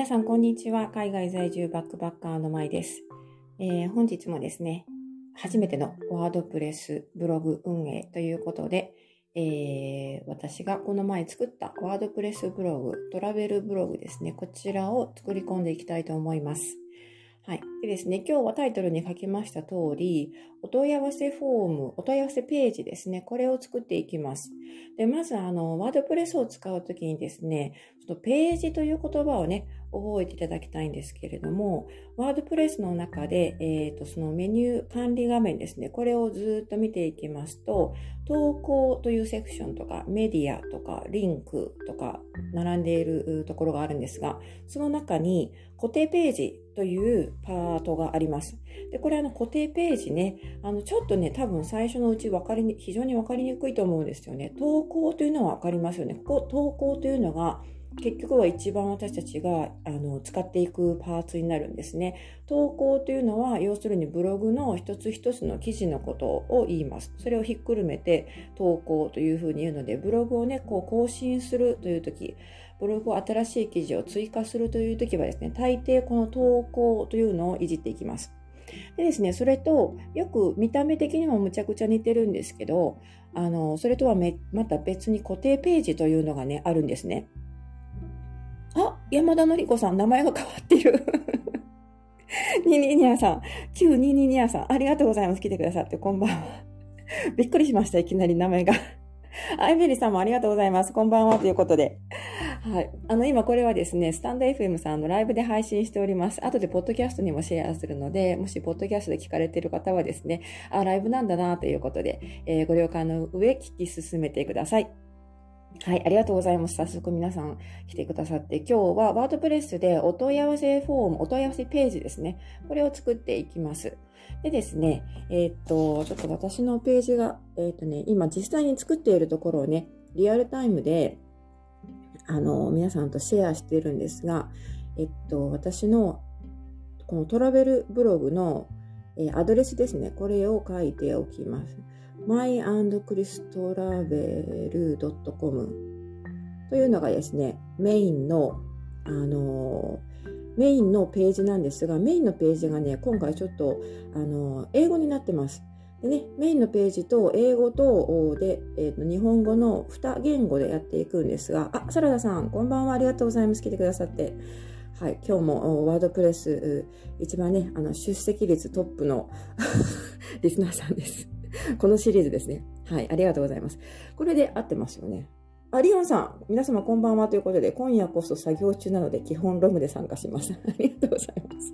皆さん、こんにちは。海外在住バックパッカーのまいです、えー、本日もですね、初めてのワードプレスブログ運営ということで、えー、私がこの前作ったワードプレスブログ、トラベルブログですね、こちらを作り込んでいきたいと思います。はい。でですね、今日はタイトルに書きました通り、お問い合わせフォーム、お問い合わせページですね、これを作っていきます。で、まず、あの、ワードプレスを使うときにですね、ちょっとページという言葉をね、覚えていただきたいんですけれども、ワードプレスの中で、えっ、ー、と、そのメニュー管理画面ですね、これをずっと見ていきますと、投稿というセクションとか、メディアとか、リンクとか、並んでいるところがあるんですが、その中に固定ページというパートがあります。で、これあの固定ページね、あのちょっとね、多分最初のうち分かりに、非常に分かりにくいと思うんですよね。投稿というのは分かりますよね。ここ、投稿というのが、結局は一番私たちがあの使っていくパーツになるんですね。投稿というのは要するにブログの一つ一つの記事のことを言います。それをひっくるめて投稿というふうに言うのでブログをねこう更新するという時ブログを新しい記事を追加するという時はですね大抵この投稿というのをいじっていきます。でですね、それとよく見た目的にもむちゃくちゃ似てるんですけど、あの、それとはまた別に固定ページというのがね、あるんですね。あ、山田のりこさん、名前が変わってる。ニニニアさん、旧ニニニアさん、ありがとうございます。来てくださって、こんばんは。びっくりしました、いきなり名前が。アイベリーさんもありがとうございます。こんばんは、ということで。はい。あの、今これはですね、スタンド FM さんのライブで配信しております。後でポッドキャストにもシェアするので、もしポッドキャストで聞かれている方はですね、あ、ライブなんだな、ということで、えー、ご了解の上、聞き進めてください。はい、ありがとうございます。早速皆さん来てくださって、今日はワードプレスでお問い合わせフォーム、お問い合わせページですね。これを作っていきます。でですね、えー、っと、ちょっと私のページが、えー、っとね、今実際に作っているところをね、リアルタイムで、あの、皆さんとシェアしているんですが、えっと、私のこのトラベルブログの、え、アドレスですね、これを書いておきます。myandcristravel.com というのがですね、メインの、あのメインのページなんですが、メインのページがね、今回ちょっと、あの英語になってます。でね、メインのページと英語とで、えーと、日本語の2言語でやっていくんですが、あ、サラダさん、こんばんは、ありがとうございます。来てくださって。はい、今日もワードプレス、一番ね、あの出席率トップの リスナーさんです。このシリーズですね。はい、ありがとうございます。これで合ってますよね。あ、リオンさん、皆様こんばんはということで、今夜こそ作業中なので、基本ロムで参加します。ありがとうございます。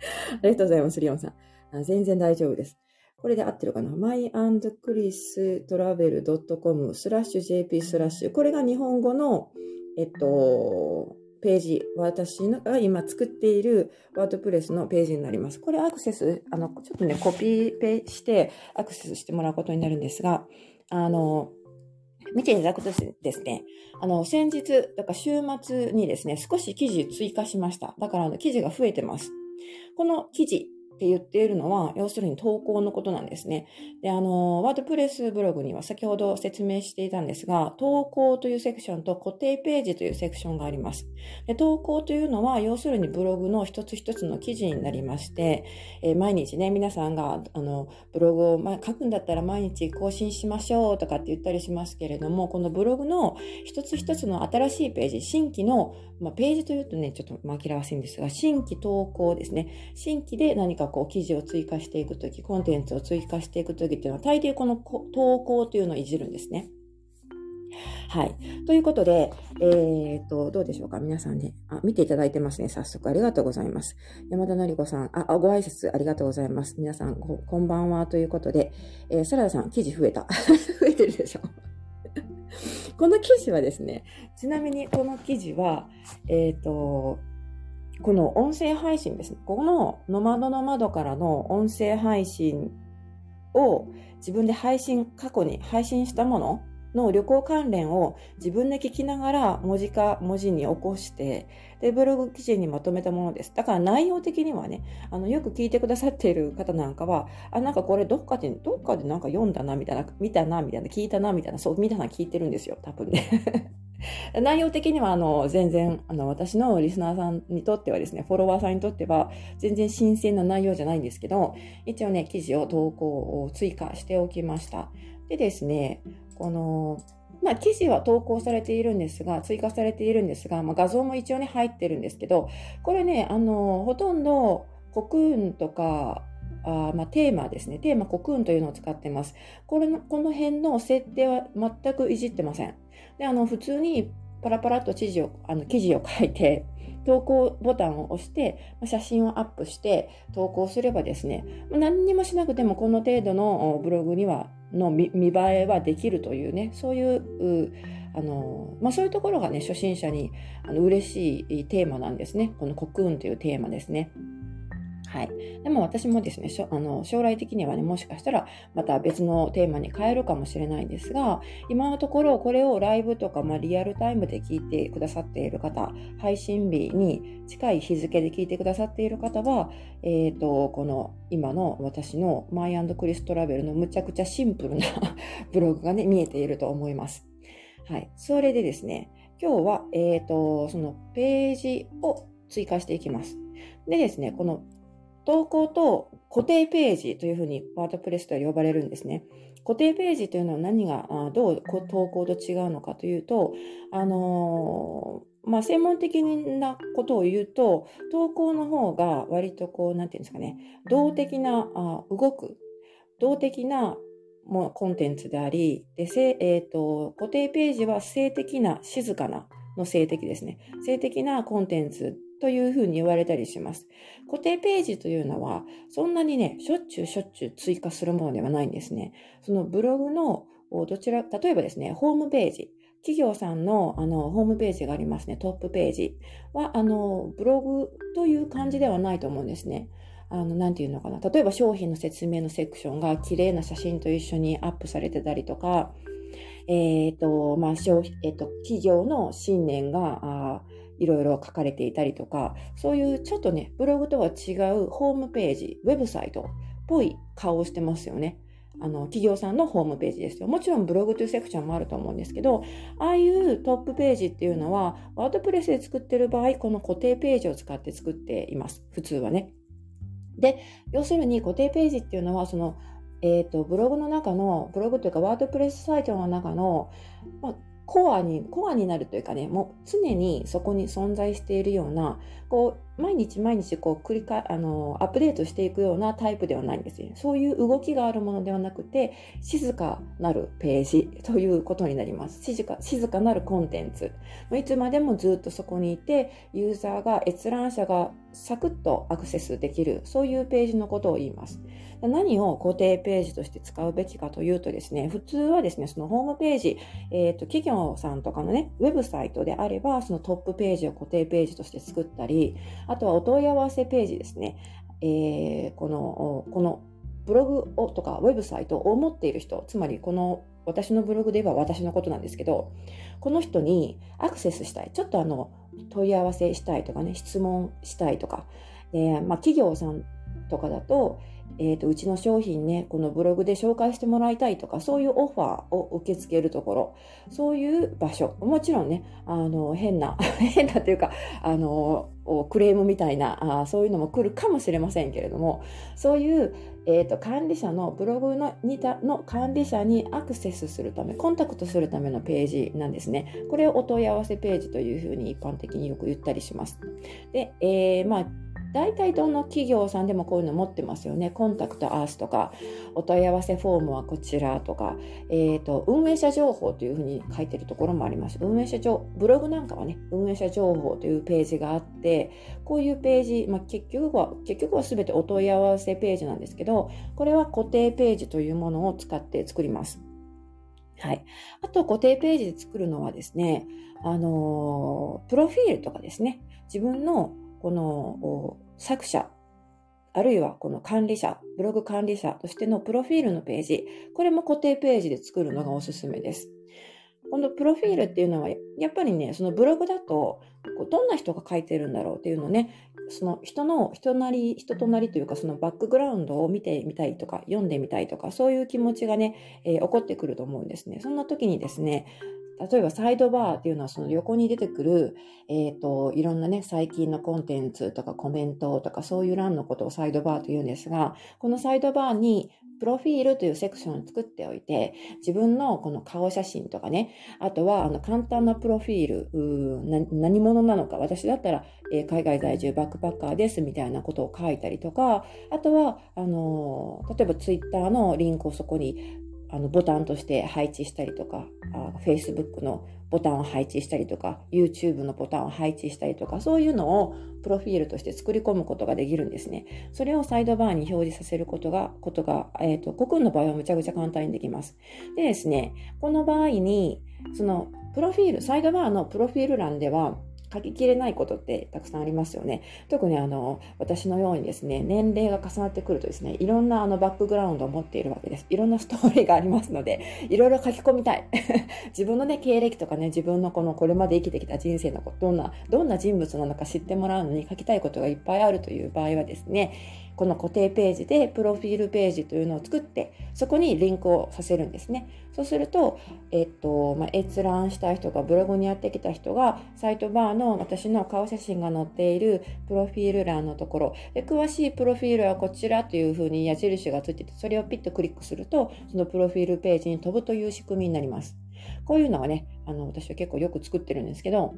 ありがとうございます、リオンさん。あ全然大丈夫です。これで合ってるかな ?myandchristravel.com スラッシュ jp スラッシュ。これが日本語の、えっと、ページ、私が今作っているワードプレスのページになります。これアクセス、あの、ちょっとね、コピーペしてアクセスしてもらうことになるんですが、あの、見ていただくとですね、あの、先日、だから週末にですね、少し記事追加しました。だからあの、記事が増えてます。この記事って言っているのは、要するに投稿のことなんですね。で、あの、ワードプレスブログには先ほど説明していたんですが、投稿というセクションと固定ページというセクションがあります。で投稿というのは、要するにブログの一つ一つの記事になりまして、えー、毎日ね、皆さんが、あの、ブログを、ま、書くんだったら毎日更新しましょうとかって言ったりしますけれども、このブログの一つ一つの新しいページ、新規の、まあ、ページというとね、ちょっと紛らわしいんですが、新規投稿ですね。新規で何かこう記事を追加していくとき、コンテンツを追加していくときっていうのは、大抵この投稿というのをいじるんですね。はい。ということで、えっ、と、どうでしょうか皆さんね。あ、見ていただいてますね。早速ありがとうございます。山田のりこさん、あ、ご挨拶ありがとうございます。皆さん、こんばんはということで、えー、サラダさん、記事増えた。増えてるでしょ この記事はですね、ちなみにこの記事は、えっ、ー、と、この音声配信ですね。ここのノマドの窓からの音声配信を自分で配信、過去に配信したものの旅行関連を自分で聞きながら文字化、文字に起こして、で、ブログ記事にまとめたものです。だから内容的にはね、あの、よく聞いてくださっている方なんかは、あ、なんかこれどっかで、どっかでなんか読んだな、みたいな、見たな、みたいな、聞いたな、みたいな、そう、皆さん聞いてるんですよ、多分ね。内容的には、あの、全然、あの、私のリスナーさんにとってはですね、フォロワーさんにとっては、全然新鮮な内容じゃないんですけど、一応ね、記事を投稿を追加しておきました。でですね、この、まあ、記事は投稿されているんですが、追加されているんですが、まあ、画像も一応ね、入ってるんですけど、これね、あの、ほとんど、コクーンとか、あまあ、テーマですね。テーマコクーンというのを使ってます。これの、この辺の設定は全くいじってません。で、あの、普通にパラパラっと記事を、あの、記事を書いて、投稿ボタンを押して、写真をアップして投稿すればですね、何にもしなくてもこの程度のブログには、の見栄えはできるというね、そういう、あの、まあ、そういうところがね、初心者にあの嬉しいテーマなんですね。このコクーンというテーマですね。はい。でも私もですね、あの将来的にはね、もしかしたらまた別のテーマに変えるかもしれないんですが、今のところこれをライブとか、まあ、リアルタイムで聞いてくださっている方、配信日に近い日付で聞いてくださっている方は、えっ、ー、と、この今の私のマイクリストラベルのむちゃくちゃシンプルな ブログがね、見えていると思います。はい。それでですね、今日は、えっ、ー、と、そのページを追加していきます。でですね、この投稿と固定ページというふうにワードプレスと呼ばれるんですね。固定ページというのは何が、どう投稿と違うのかというと、あのー、まあ、専門的なことを言うと、投稿の方が割とこう、なんていうんですかね、動的な、あ動く、動的なもコンテンツであり、で、え、ー、と、固定ページは性的な、静かなの性的ですね。性的なコンテンツというふうに言われたりします。固定ページというのは、そんなにね、しょっちゅうしょっちゅう追加するものではないんですね。そのブログの、どちら、例えばですね、ホームページ。企業さんのあのホームページがありますね、トップページは、あの、ブログという感じではないと思うんですね。あの、なんていうのかな。例えば商品の説明のセクションが綺麗な写真と一緒にアップされてたりとか、えっ、ー、と、まあ、消費、えっ、ー、と、企業の信念が、あいろいろ書かれていたりとか、そういうちょっとね、ブログとは違うホームページ、ウェブサイトっぽい顔をしてますよね。あの、企業さんのホームページですよ。もちろんブログというセクションもあると思うんですけど、ああいうトップページっていうのは、ワードプレスで作ってる場合、この固定ページを使って作っています。普通はね。で、要するに固定ページっていうのは、その、えっ、ー、と、ブログの中の、ブログというかワードプレスサイトの中の、まあ、コアに、コアになるというかね、もう常にそこに存在しているような、こう、毎日毎日こう繰り返、あの、アップデートしていくようなタイプではないんですよ。そういう動きがあるものではなくて、静かなるページということになります。静か、静かなるコンテンツ。いつまでもずっとそこにいて、ユーザーが、閲覧者がサクッとアクセスできる、そういうページのことを言います。何を固定ページとして使うべきかというとですね、普通はですね、そのホームページ、えっ、ー、と、企業さんとかのね、ウェブサイトであれば、そのトップページを固定ページとして作ったり、あとはお問い合わせページですね。えー、この、このブログをとかウェブサイトを持っている人、つまりこの私のブログで言えば私のことなんですけど、この人にアクセスしたい。ちょっとあの、問い合わせしたいとかね、質問したいとか、でまあ、企業さんとかだと、えーと、うちの商品ね、このブログで紹介してもらいたいとか、そういうオファーを受け付けるところ、そういう場所、もちろんね、あの、変な、変なっていうか、あの、クレームみたいなあ、そういうのも来るかもしれませんけれども、そういう、えーと、管理者のブログのにたの管理者にアクセスするため、コンタクトするためのページなんですね。これをお問い合わせページというふうに一般的によく言ったりします。で、えー、まあ、大体どの企業さんでもこういうの持ってますよね。コンタクトアースとか、お問い合わせフォームはこちらとか、えっ、ー、と、運営者情報というふうに書いてるところもあります。運営者情報、ブログなんかはね、運営者情報というページがあって、こういうページ、まあ、結局は、結局は全てお問い合わせページなんですけど、これは固定ページというものを使って作ります。はい。あと、固定ページで作るのはですね、あのプロフィールとかですね、自分のこの作者、あるいはこの管理者、ブログ管理者としてのプロフィールのページ、これも固定ページで作るのがおすすめです。このプロフィールっていうのは、やっぱりね、そのブログだと、どんな人が書いてるんだろうっていうのね、その人の人なり、人となりというか、そのバックグラウンドを見てみたいとか、読んでみたいとか、そういう気持ちがね、えー、起こってくると思うんですね。そんな時にですね、例えばサイドバーっていうのはその横に出てくる、えっ、ー、と、いろんなね、最近のコンテンツとかコメントとかそういう欄のことをサイドバーと言うんですが、このサイドバーにプロフィールというセクションを作っておいて、自分のこの顔写真とかね、あとはあの簡単なプロフィール、何者なのか、私だったら、えー、海外在住バックパッカーですみたいなことを書いたりとか、あとは、あのー、例えばツイッターのリンクをそこにあのボタンとして配置したりとか、Facebook のボタンを配置したりとか、YouTube のボタンを配置したりとか、そういうのをプロフィールとして作り込むことができるんですね。それをサイドバーに表示させることが、ことが、えっ、ー、と、コクンの場合はむちゃくちゃ簡単にできます。でですね、この場合に、その、プロフィール、サイドバーのプロフィール欄では、書ききれないことってたくさんありますよね。特にあの、私のようにですね、年齢が重なってくるとですね、いろんなあのバックグラウンドを持っているわけです。いろんなストーリーがありますので、いろいろ書き込みたい。自分のね、経歴とかね、自分のこのこれまで生きてきた人生のこと、どんな、どんな人物なのか知ってもらうのに書きたいことがいっぱいあるという場合はですね、この固定ページでプロフィールページというのを作ってそこにリンクをさせるんですね。そうすると、えっとまあ、閲覧した人がブログにやってきた人がサイトバーの私の顔写真が載っているプロフィール欄のところ。で詳しいプロフィールはこちらというふうに矢印がついててそれをピッとクリックするとそのプロフィールページに飛ぶという仕組みになります。こういうのはねあの私は結構よく作ってるんですけど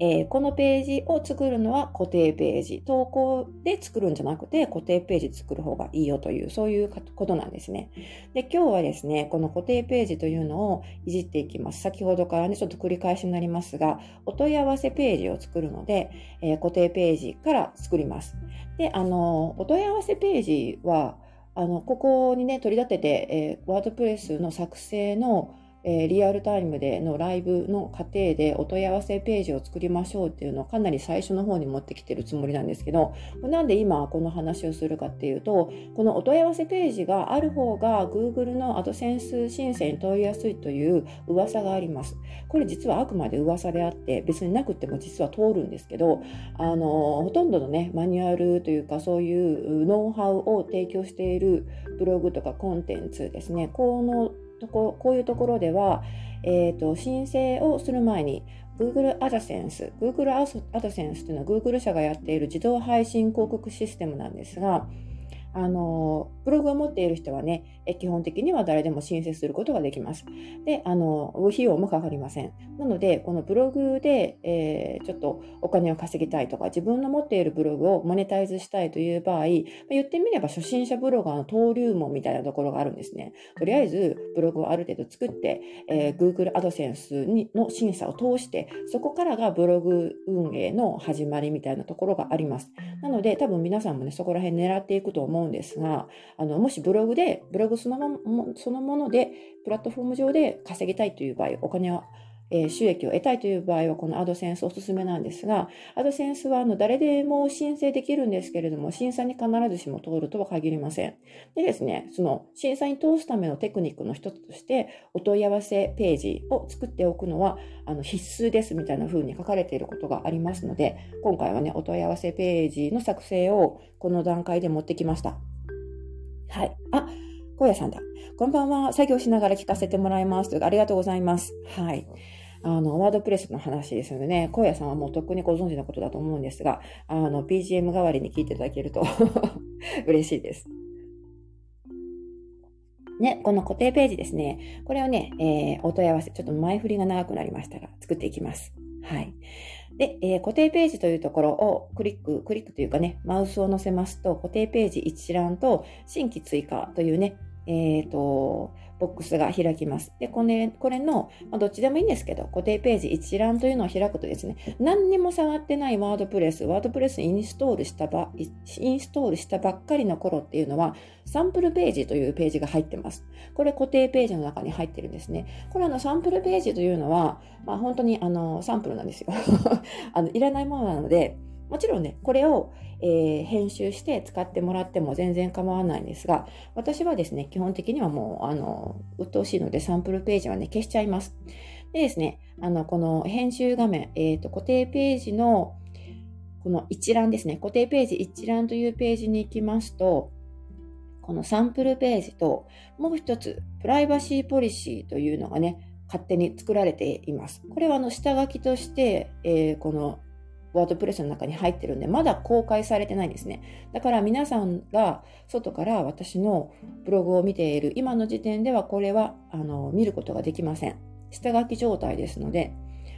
えー、このページを作るのは固定ページ。投稿で作るんじゃなくて固定ページ作る方がいいよという、そういうことなんですね。で、今日はですね、この固定ページというのをいじっていきます。先ほどからね、ちょっと繰り返しになりますが、お問い合わせページを作るので、えー、固定ページから作ります。で、あの、お問い合わせページは、あの、ここにね、取り立てて、えー、ワードプレスの作成のえー、リアルタイムでのライブの過程でお問い合わせページを作りましょうっていうのをかなり最初の方に持ってきてるつもりなんですけど、なんで今この話をするかっていうと、このお問い合わせページがある方が Google のアドセンス申請に問いやすいという噂があります。これ実はあくまで噂であって、別になくても実は通るんですけど、あの、ほとんどのね、マニュアルというかそういうノウハウを提供しているブログとかコンテンツですね、このとここういうところでは、えーと、申請をする前に Google AdSense、Google AdSense というのは Google 社がやっている自動配信広告システムなんですが、あの、ブログを持っている人はね、基本的には誰でも申請することができます。で、あの、費用もかかりません。なので、このブログで、えー、ちょっとお金を稼ぎたいとか、自分の持っているブログをモネタイズしたいという場合、言ってみれば初心者ブロガーの登竜門みたいなところがあるんですね。とりあえず、ブログをある程度作って、えー、Google AdSense にの審査を通して、そこからがブログ運営の始まりみたいなところがあります。なので、多分皆さんもね、そこら辺狙っていくと思うですが、あの、もしブログで、ブログそのもそのもので、プラットフォーム上で稼ぎたいという場合、お金をえ収益を得たいという場合は、このアドセンスおすすめなんですが、アドセンスはあの誰でも申請できるんですけれども、審査に必ずしも通るとは限りません。でですね、その審査に通すためのテクニックの一つとして、お問い合わせページを作っておくのはあの必須ですみたいな風に書かれていることがありますので、今回はね、お問い合わせページの作成をこの段階で持ってきました。はい。あ、小屋さんだ。こんばんは。作業しながら聞かせてもらいます。というありがとうございます。はい。あの、ワードプレスの話ですのでね、荒野さんはもうとっくにご存知のことだと思うんですが、あの、BGM 代わりに聞いていただけると 嬉しいです。ね、この固定ページですね。これをね、えー、お問い合わせ、ちょっと前振りが長くなりましたが、作っていきます。はい。で、えー、固定ページというところをクリック、クリックというかね、マウスを乗せますと、固定ページ一覧と新規追加というね、えっ、ー、と、ボックスが開きます。で、これこれの、まあ、どっちでもいいんですけど、固定ページ一覧というのを開くとですね、何にも触ってないワードプレス、ワードプレスインストールしたば、インストールしたばっかりの頃っていうのは、サンプルページというページが入ってます。これ固定ページの中に入ってるんですね。これあのサンプルページというのは、まあ本当にあのサンプルなんですよ。あのいらないものなので、もちろんね、これを、えー、編集して使ってもらっても全然構わないんですが、私はですね、基本的にはもう、あの、鬱陶しいのでサンプルページはね、消しちゃいます。でですね、あの、この編集画面、えっ、ー、と、固定ページの、この一覧ですね、固定ページ一覧というページに行きますと、このサンプルページと、もう一つ、プライバシーポリシーというのがね、勝手に作られています。これはあの下書きとして、えー、このワードプレスの中に入ってるんで、まだ公開されてないんですね。だから皆さんが外から私のブログを見ている今の時点ではこれはあの見ることができません。下書き状態ですので、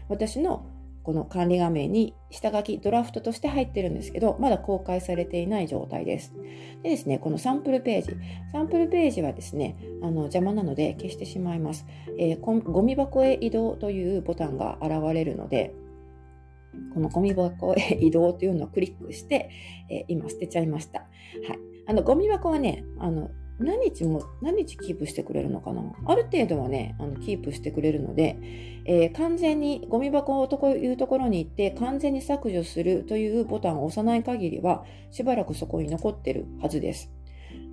私のこの管理画面に下書きドラフトとして入ってるんですけど、まだ公開されていない状態です。でですね、このサンプルページ。サンプルページはですね、あの邪魔なので消してしまいます、えー、ゴミ箱へ移動というボタンが現れるので、このゴミ箱へ移動というのをクリックして、えー、今捨てちゃいました。はい。あの、ゴミ箱はね、あの、何日も、何日キープしてくれるのかな？ある程度はね、あのキープしてくれるので、えー、完全にゴミ箱というところに行って完全に削除するというボタンを押さない限りは、しばらくそこに残ってるはずです。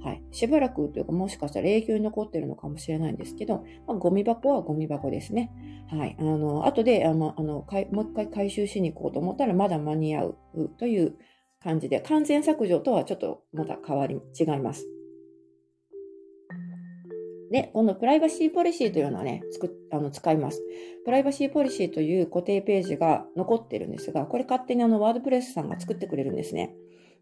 はい。しばらくというか、もしかしたら永久に残ってるのかもしれないんですけど、まあ、ゴミ箱はゴミ箱ですね。はい。あの、後で、あの、あのもう一回回収しに行こうと思ったら、まだ間に合うという感じで、完全削除とはちょっとまた変わり、違います。で、このプライバシーポリシーというのはね、つくあの使います。プライバシーポリシーという固定ページが残ってるんですが、これ勝手にあのワードプレスさんが作ってくれるんですね。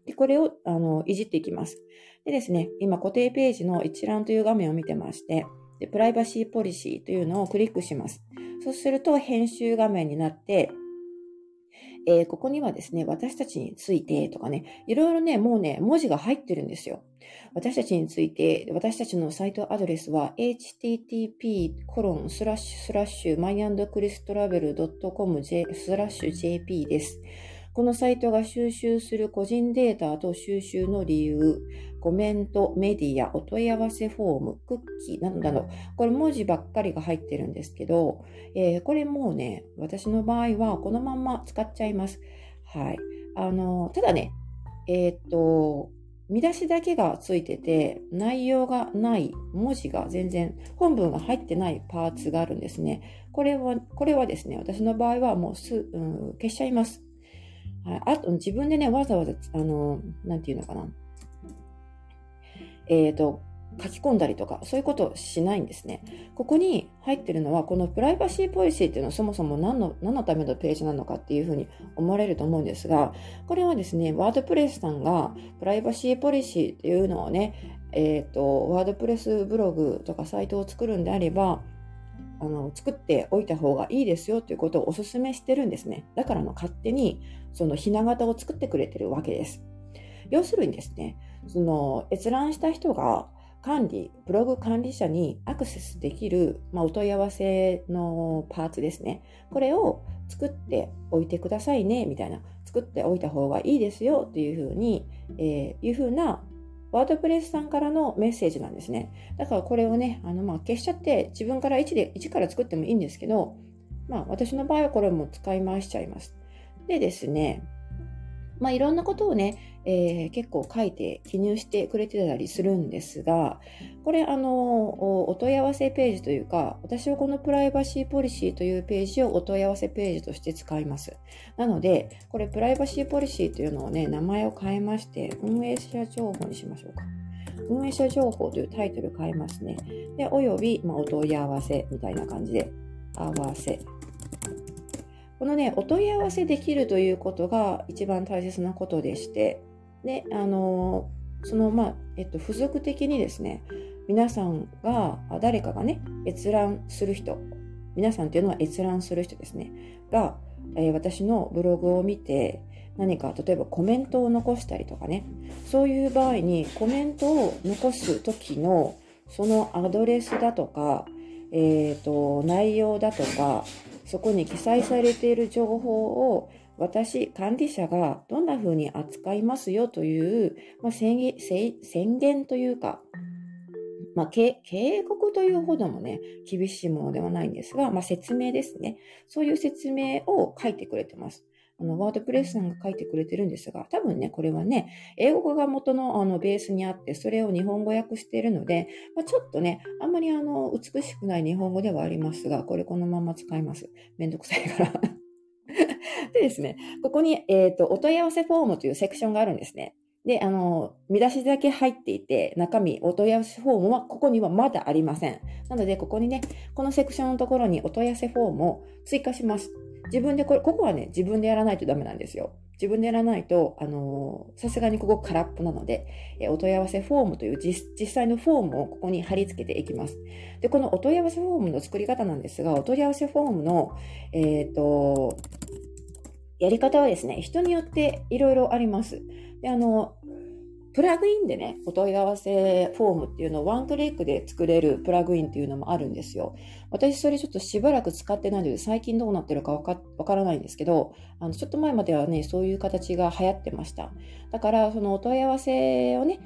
で、これをあのいじっていきます。でですね、今固定ページの一覧という画面を見てまして、でプライバシーポリシーというのをクリックします。そうすると編集画面になって、えー、ここにはですね、私たちについてとかね、いろいろね、もうね、文字が入ってるんですよ。私たちについて、私たちのサイトアドレスは http コロンスラッシュスラッシュ myandchristravel.com スラッシュ jp です。このサイトが収集する個人データと収集の理由、コメント、メディア、お問い合わせフォーム、クッキーなどなど、これ文字ばっかりが入ってるんですけど、えー、これもうね、私の場合はこのまま使っちゃいます。はい。あの、ただね、えー、っと、見出しだけがついてて、内容がない、文字が全然、本文が入ってないパーツがあるんですね。これは、これはですね、私の場合はもうす、うん、消しちゃいます。はい、あと、自分でね、わざわざ、あの、なんていうのかな。えっ、ー、と、書き込んだりとか、そういうことをしないんですね。ここに入ってるのは、このプライバシーポリシーっていうのはそもそも何の、何のためのページなのかっていうふうに思われると思うんですが、これはですね、ワードプレスさんがプライバシーポリシーっていうのをね、えっ、ー、と、ワードプレスブログとかサイトを作るんであれば、あの作っておいた方がいいですよということをお勧めしてるんですね。だからの勝手にそのひな形を作ってくれてるわけです。要するにですね、その閲覧した人が管理、ブログ管理者にアクセスできる、まあ、お問い合わせのパーツですね。これを作っておいてくださいね、みたいな。作っておいた方がいいですよ、というふうに、えー、いうふうなワードプレスさんからのメッセージなんですね。だからこれをね、あのまあ消しちゃって自分から1で、1から作ってもいいんですけど、まあ私の場合はこれも使い回しちゃいます。でですね、まあいろんなことをね、えー、結構書いて記入してくれてたりするんですが、これあの、お問い合わせページというか、私はこのプライバシーポリシーというページをお問い合わせページとして使います。なので、これプライバシーポリシーというのをね、名前を変えまして、運営者情報にしましょうか。運営者情報というタイトル変えますね。で、および、まあ、お問い合わせみたいな感じで、合わせこのね、お問い合わせできるということが一番大切なことでして、で、あの、その、まあ、えっと、付属的にですね、皆さんが、誰かがね、閲覧する人、皆さんっていうのは閲覧する人ですね、が、えー、私のブログを見て、何か例えばコメントを残したりとかね、そういう場合にコメントを残す時のそのアドレスだとか、えっ、ー、と、内容だとか、そこに記載されている情報を私、管理者がどんな風に扱いますよという、まあ、宣言というか、まあ、警告というほどもね、厳しいものではないんですが、まあ、説明ですね。そういう説明を書いてくれてます。あの、ワードプレスさんが書いてくれてるんですが、多分ね、これはね、英語が元のあのベースにあって、それを日本語訳しているので、まあ、ちょっとね、あんまりあの、美しくない日本語ではありますが、これこのまま使います。めんどくさいからでですね、ここに、えっ、ー、と、お問い合わせフォームというセクションがあるんですね。で、あの、見出しだけ入っていて、中身、お問い合わせフォームはここにはまだありません。なので、ここにね、このセクションのところにお問い合わせフォームを追加します。自分でこれ、ここはね、自分でやらないとダメなんですよ。自分でやらないと、あのさすがにここ空っぽなので、えお問い合わせフォームという実際のフォームをここに貼り付けていきます。で、このお問い合わせフォームの作り方なんですが、お問い合わせフォームの、えっ、ー、と、やり方はですね、人によっていろいろあります。で、あの、プラグインでね、お問い合わせフォームっていうのをワンクリックで作れるプラグインっていうのもあるんですよ。私それちょっとしばらく使ってないので最近どうなってるかわかわからないんですけど、あのちょっと前まではね、そういう形が流行ってました。だからそのお問い合わせをね、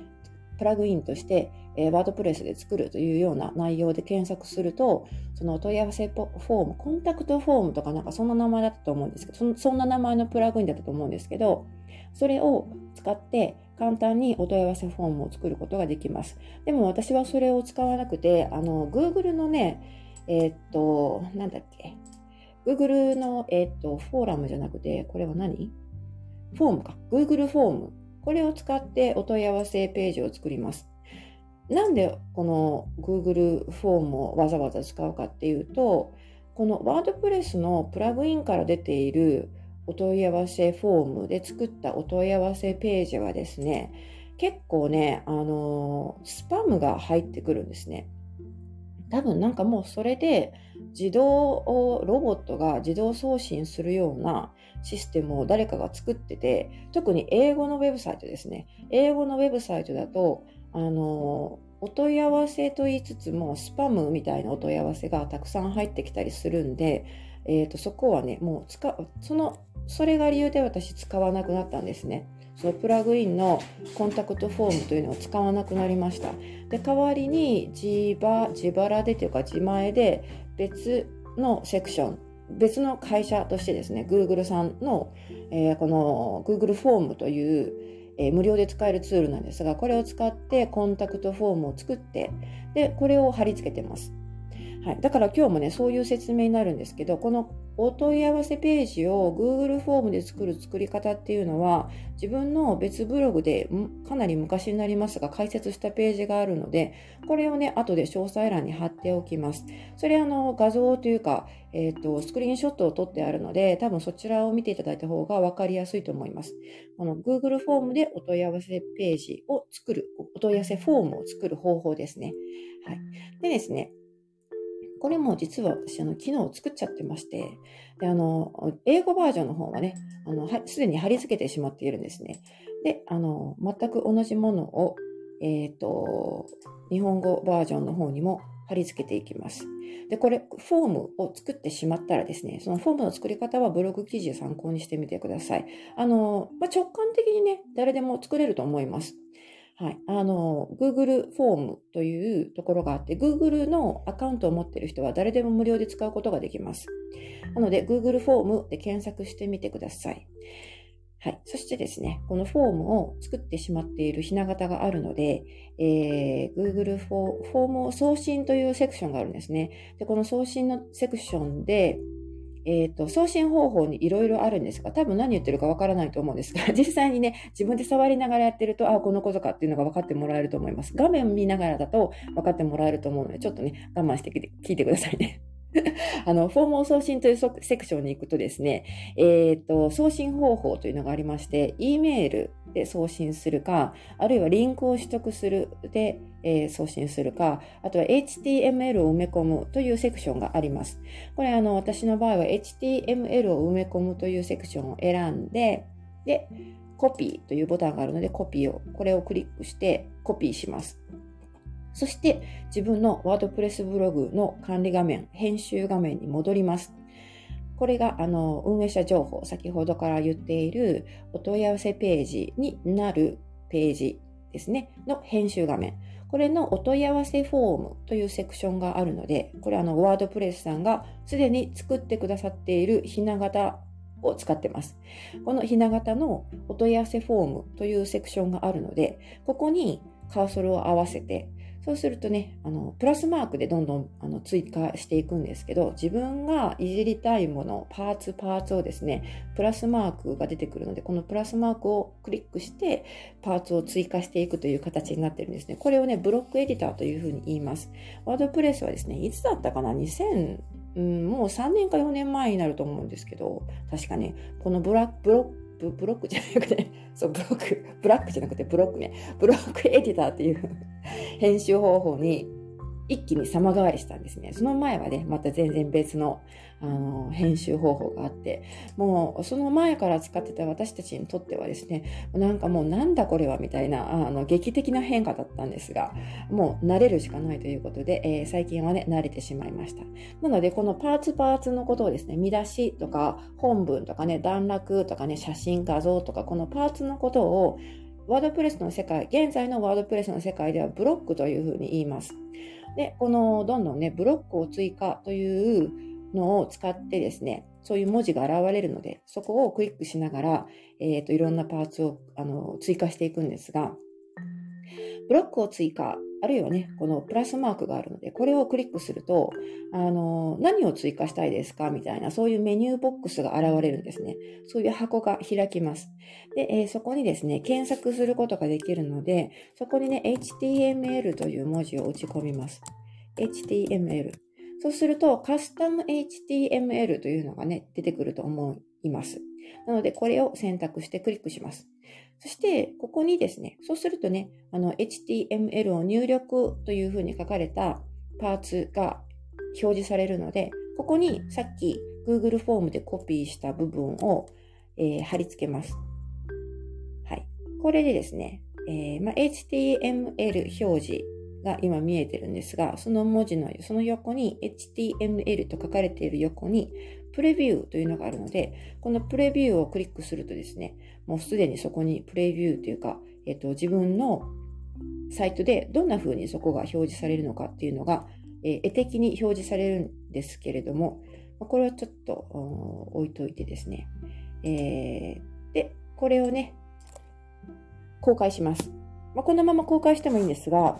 プラグインとして、えー、ワードプレスで作るというような内容で検索すると、そのお問い合わせフォーム、コンタクトフォームとかなんかそんな名前だったと思うんですけど、そそんな名前のプラグインだったと思うんですけど、それを使って簡単にお問い合わせフォームを作ることができます。でも私はそれを使わなくて、あの、Google のね、えー、っと、なんだっけ、Google の、えー、っと、フォーラムじゃなくて、これは何？フォームか。Google フォーム。これを使ってお問い合わせページを作ります。なんでこの Google フォームをわざわざ使うかっていうと、この WordPress のプラグインから出ているお問い合わせフォームで作ったお問い合わせページはですね、結構ね、あのスパムが入ってくるんですね。多分なんかもうそれで自動ロボットが自動送信するようなシステムを誰かが作ってて、特に英語のウェブサイトですね。英語のウェブサイトだと、あのお問い合わせと言いつつもスパムみたいなお問い合わせがたくさん入ってきたりするんで、えーと、そこはねもう使そのそれが理由で私使わなくなったんですね。そのプラグインのコンタクトフォームというのを使わなくなりました。で代わりに自自腹でというか自前で別のセクション別の会社としてですね Google さんの、えー、この Google フォームという、えー、無料で使えるツールなんですがこれを使ってコンタクトフォームを作ってでこれを貼り付けてます。はい、だから今日もね、そういう説明になるんですけど、このお問い合わせページを Google フォームで作る作り方っていうのは、自分の別ブログでかなり昔になりますが解説したページがあるので、これをね、後で詳細欄に貼っておきます。それあの画像というか、えっ、ー、と、スクリーンショットを撮ってあるので、多分そちらを見ていただいた方が分かりやすいと思います。この Google フォームでお問い合わせページを作る、お問い合わせフォームを作る方法ですね。はい。でですね、これも実は私、あの、昨日作っちゃってまして、で、あの、英語バージョンの方はね、あの、すでに貼り付けてしまっているんですね。で、あの、全く同じものを、えっ、ー、と、日本語バージョンの方にも貼り付けていきます。で、これ、フォームを作ってしまったらですね、そのフォームの作り方はブログ記事を参考にしてみてください。あの、まあ、直感的にね、誰でも作れると思います。はい。あの、Google フォームというところがあって、Google のアカウントを持っている人は誰でも無料で使うことができます。なので、Google フォームで検索してみてください。はい。そしてですね、このフォームを作ってしまっているひな形があるので、えー、Google フォームを送信というセクションがあるんですね。で、この送信のセクションで、えっ、ー、と、送信方法にいろいろあるんですが、多分何言ってるかわからないと思うんですが、実際にね、自分で触りながらやってると、ああ、このことかっていうのが分かってもらえると思います。画面見ながらだと分かってもらえると思うので、ちょっとね、我慢して聞いてくださいね。あの、フォームを送信というセクションに行くとですね、えっ、ー、と、送信方法というのがありまして、E メールで送信するか、あるいはリンクを取得するで、えー、送信するか、あとは HTML を埋め込むというセクションがあります。これ、あの、私の場合は HTML を埋め込むというセクションを選んで、で、コピーというボタンがあるので、コピーを、これをクリックしてコピーします。そして自分のワードプレスブログの管理画面、編集画面に戻ります。これがあの運営者情報、先ほどから言っているお問い合わせページになるページですね、の編集画面。これのお問い合わせフォームというセクションがあるので、これあのワードプレスさんがすでに作ってくださっているひな型を使ってます。このひな型のお問い合わせフォームというセクションがあるので、ここにカーソルを合わせて、そうするとね、あの、プラスマークでどんどんあの追加していくんですけど、自分がいじりたいもの、パーツ、パーツをですね、プラスマークが出てくるので、このプラスマークをクリックして、パーツを追加していくという形になってるんですね。これをね、ブロックエディターというふうに言います。ワードプレスはですね、いつだったかな ?2000、うん、もう3年か4年前になると思うんですけど、確かね、このブラブロブブロックじゃなくて、そう、ブロック、ブラックじゃなくてブロックね、ブロックエディターっていう 編集方法に一気に様変わりしたんですね。その前はね、また全然別の、あの、編集方法があって、もう、その前から使ってた私たちにとってはですね、なんかもうなんだこれはみたいな、あの、劇的な変化だったんですが、もう慣れるしかないということで、えー、最近はね、慣れてしまいました。なので、このパーツパーツのことをですね、見出しとか、本文とかね、段落とかね、写真、画像とか、このパーツのことを、ワードプレスの世界、現在のワードプレスの世界ではブロックというふうに言います。で、このどんどんね、ブロックを追加というのを使ってですね、そういう文字が現れるので、そこをクリックしながら、えっ、ー、と、いろんなパーツをあの追加していくんですが、ブロックを追加、あるいはね、このプラスマークがあるので、これをクリックすると、あの、何を追加したいですかみたいな、そういうメニューボックスが現れるんですね。そういう箱が開きます。で、えー、そこにですね、検索することができるので、そこにね、HTML という文字を打ち込みます。HTML。そうすると、カスタム HTML というのがね、出てくると思います。なので、これを選択してクリックします。そして、ここにですね、そうするとね、あの、HTML を入力というふうに書かれたパーツが表示されるので、ここにさっき Google フォームでコピーした部分を、えー、貼り付けます。はい。これでですね、えーまあ、HTML 表示が今見えてるんですが、その文字の、その横に HTML と書かれている横にプレビューというのがあるので、このプレビューをクリックするとですね、もうすでにそこにプレビューというか、えっと、自分のサイトでどんな風にそこが表示されるのかっていうのが、えー、絵的に表示されるんですけれども、これはちょっと置いといてですね、えー、で、これをね、公開します。まあ、このまま公開してもいいんですが、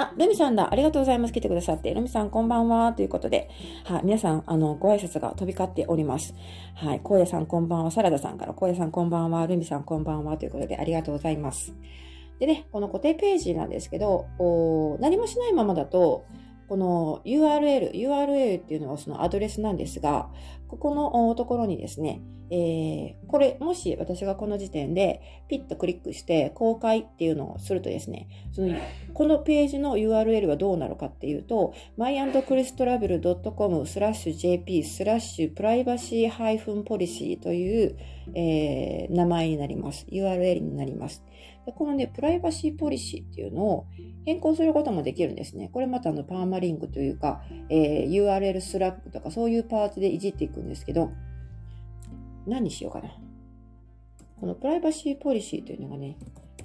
あ、ルミさんだ。ありがとうございます。来てくださって。ルミさん、こんばんは。ということで、はい、皆さん、あの、ご挨拶が飛び交っております。はい、荒野さん、こんばんは。サラダさんから、荒野さん、こんばんは。ルミさん、こんばんは。ということで、ありがとうございます。でね、この固定ページなんですけど、お何もしないままだと、この URL、URL っていうのはそのアドレスなんですが、ここのところにですね、えー、これ、もし私がこの時点でピッとクリックして公開っていうのをするとですね、そのこのページの URL はどうなるかっていうと、myandchristravel.com スラッシュ jp スラッシュプライバシーハイフンポリシーという、えー、名前になります。URL になります。でこのね、プライバシーポリシーっていうのを変更することもできるんですね。これまたあのパーマリンクというか、えー、URL スラックとかそういうパーツでいじっていくんですけど、何にしようかな。このプライバシーポリシーというのがね、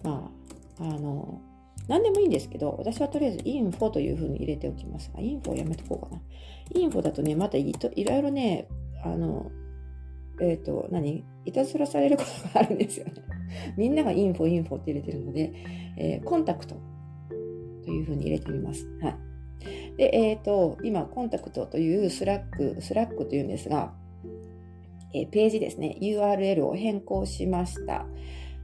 まあ、あの、何でもいいんですけど、私はとりあえずインフォというふうに入れておきます。あ、インフォやめとこうかな。インフォだとね、またいいろいろね、あの、えっ、ー、と、何？いたずらされることがあるんですよね。みんながインフォ、インフォって入れてるので、えー、コンタクトというふうに入れてみます。はい。で、えっ、ー、と、今、コンタクトというスラッグ、スラッグというんですが、えー、ページですね、URL を変更しました。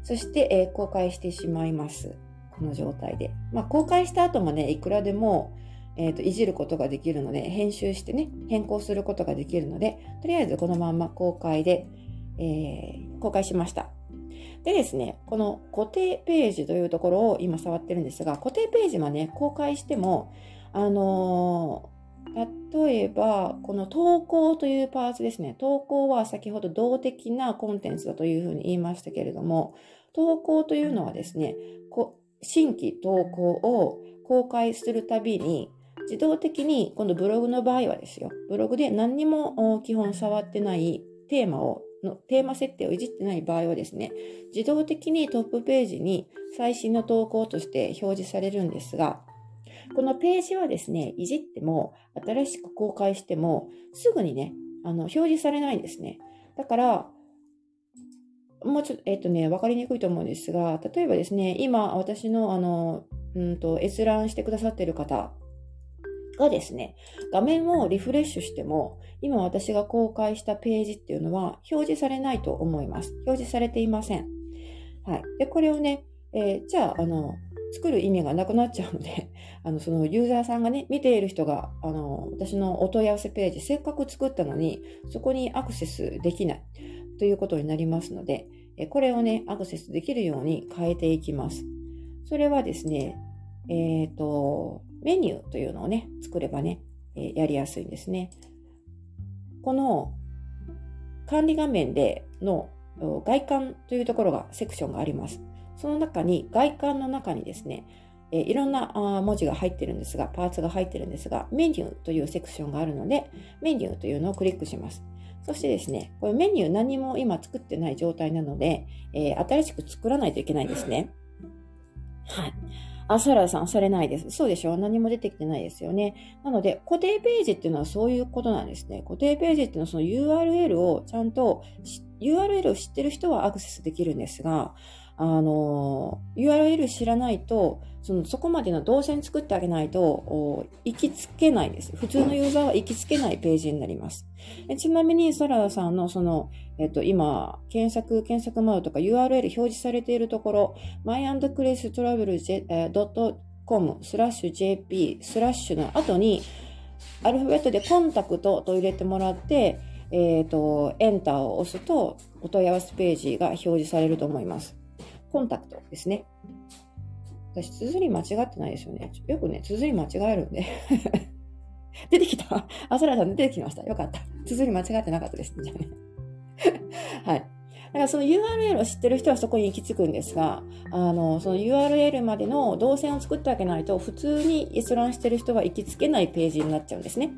そして、えー、公開してしまいます。この状態で。まあ、公開した後もね、いくらでも、えーと、いじることができるので、編集してね、変更することができるので、とりあえずこのまま公開で、えー、公開しました。でですね、この固定ページというところを今触ってるんですが、固定ページはね、公開しても、あのー、例えば、この投稿というパーツですね。投稿は先ほど動的なコンテンツだというふうに言いましたけれども、投稿というのはですね、こ新規投稿を公開するたびに、自動的に、今度ブログの場合はですよ、ブログで何にも基本触ってないテーマを、のテーマ設定をいじってない場合はですね、自動的にトップページに最新の投稿として表示されるんですが、このページはですね、いじっても、新しく公開しても、すぐにね、あの、表示されないんですね。だから、もうちょっと、えっ、とね、わかりにくいと思うんですが、例えばですね、今、私の、あの、うんと、閲覧してくださっている方がですね、画面をリフレッシュしても、今私が公開したページっていうのは表示されないと思います。表示されていません。はい。で、これをね、えー、じゃあ、あの、作る意味がなくなっちゃうので、あの、そのユーザーさんがね、見ている人が、あの、私のお問い合わせページ、せっかく作ったのに、そこにアクセスできないということになりますので、これをね、アクセスできるように変えていきます。それはですね、えっ、ー、と、メニューというのをね、作ればね、えやりやすいんですね。この管理画面での外観というところが、セクションがあります。その中に、外観の中にですね、えいろんな文字が入ってるんですが、パーツが入ってるんですが、メニューというセクションがあるので、メニューというのをクリックします。そしてですね、これメニュー何も今作ってない状態なので、えー、新しく作らないといけないんですね。はい。あ、サラさん、されないです。そうでしょ？何も出てきてないですよね。なので、固定ページっていうのはそういうことなんですね。固定ページっていうのはその URL をちゃんと、URL を知ってる人はアクセスできるんですが、あの、URL 知らないと、その、そこまでの動線作ってあげないと、行きつけないです。普通のユーザーは行きつけないページになります。ちなみに、サラダさんのその、えっと、今、検索、検索窓とか URL 表示されているところ、myandclasstravel.com スラッシュ jp スラッシュの後に、アルファベットでコンタクトと入れてもらって、えっ、ー、と、エンターを押すと、お問い合わせページが表示されると思います。コンタクトですね。私、綴り間違ってないですよね。よくね、綴り間違えるんで 出てきたあ、そらさん出てきました。よかった。綴り間違ってなかったです。じゃあね。はい。だからその URL を知ってる人はそこに行き着くんですが、あの、その URL までの動線を作ってあげないと、普通に閲覧してる人は行きつけないページになっちゃうんですね。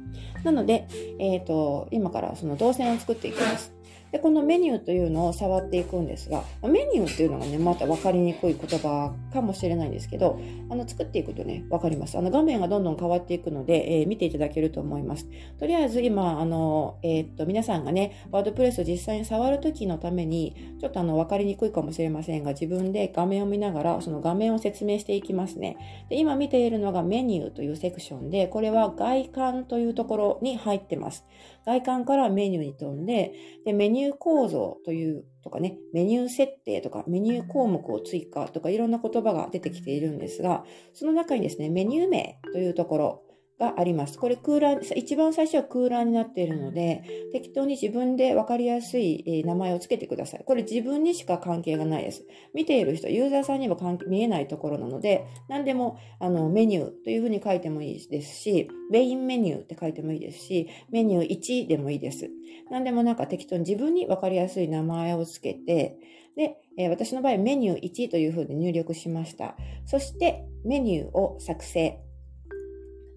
なので、えっ、ー、と、今からその動線を作っていきます。で、このメニューというのを触っていくんですが、メニューっていうのがね、また分かりにくい言葉かもしれないんですけど、あの、作っていくとね、分かります。あの、画面がどんどん変わっていくので、えー、見ていただけると思います。とりあえず今、あの、えー、っと、皆さんがね、ワードプレスを実際に触るときのために、ちょっとあの、分かりにくいかもしれませんが、自分で画面を見ながら、その画面を説明していきますね。で、今見ているのがメニューというセクションで、これは外観というところに入ってます。外観からメニューに飛んで、で、メニューニュー構造というとかね、メニュー設定とかメニュー項目を追加とかいろんな言葉が出てきているんですが、その中にですね、メニュー名というところ、があります。これ空欄、一番最初は空欄になっているので、適当に自分で分かりやすい名前をつけてください。これ自分にしか関係がないです。見ている人、ユーザーさんにも見えないところなので、何でもあのメニューというふうに書いてもいいですし、メインメニューって書いてもいいですし、メニュー1でもいいです。何でもなんか適当に自分に分かりやすい名前をつけて、で、え私の場合メニュー1というふうに入力しました。そしてメニューを作成。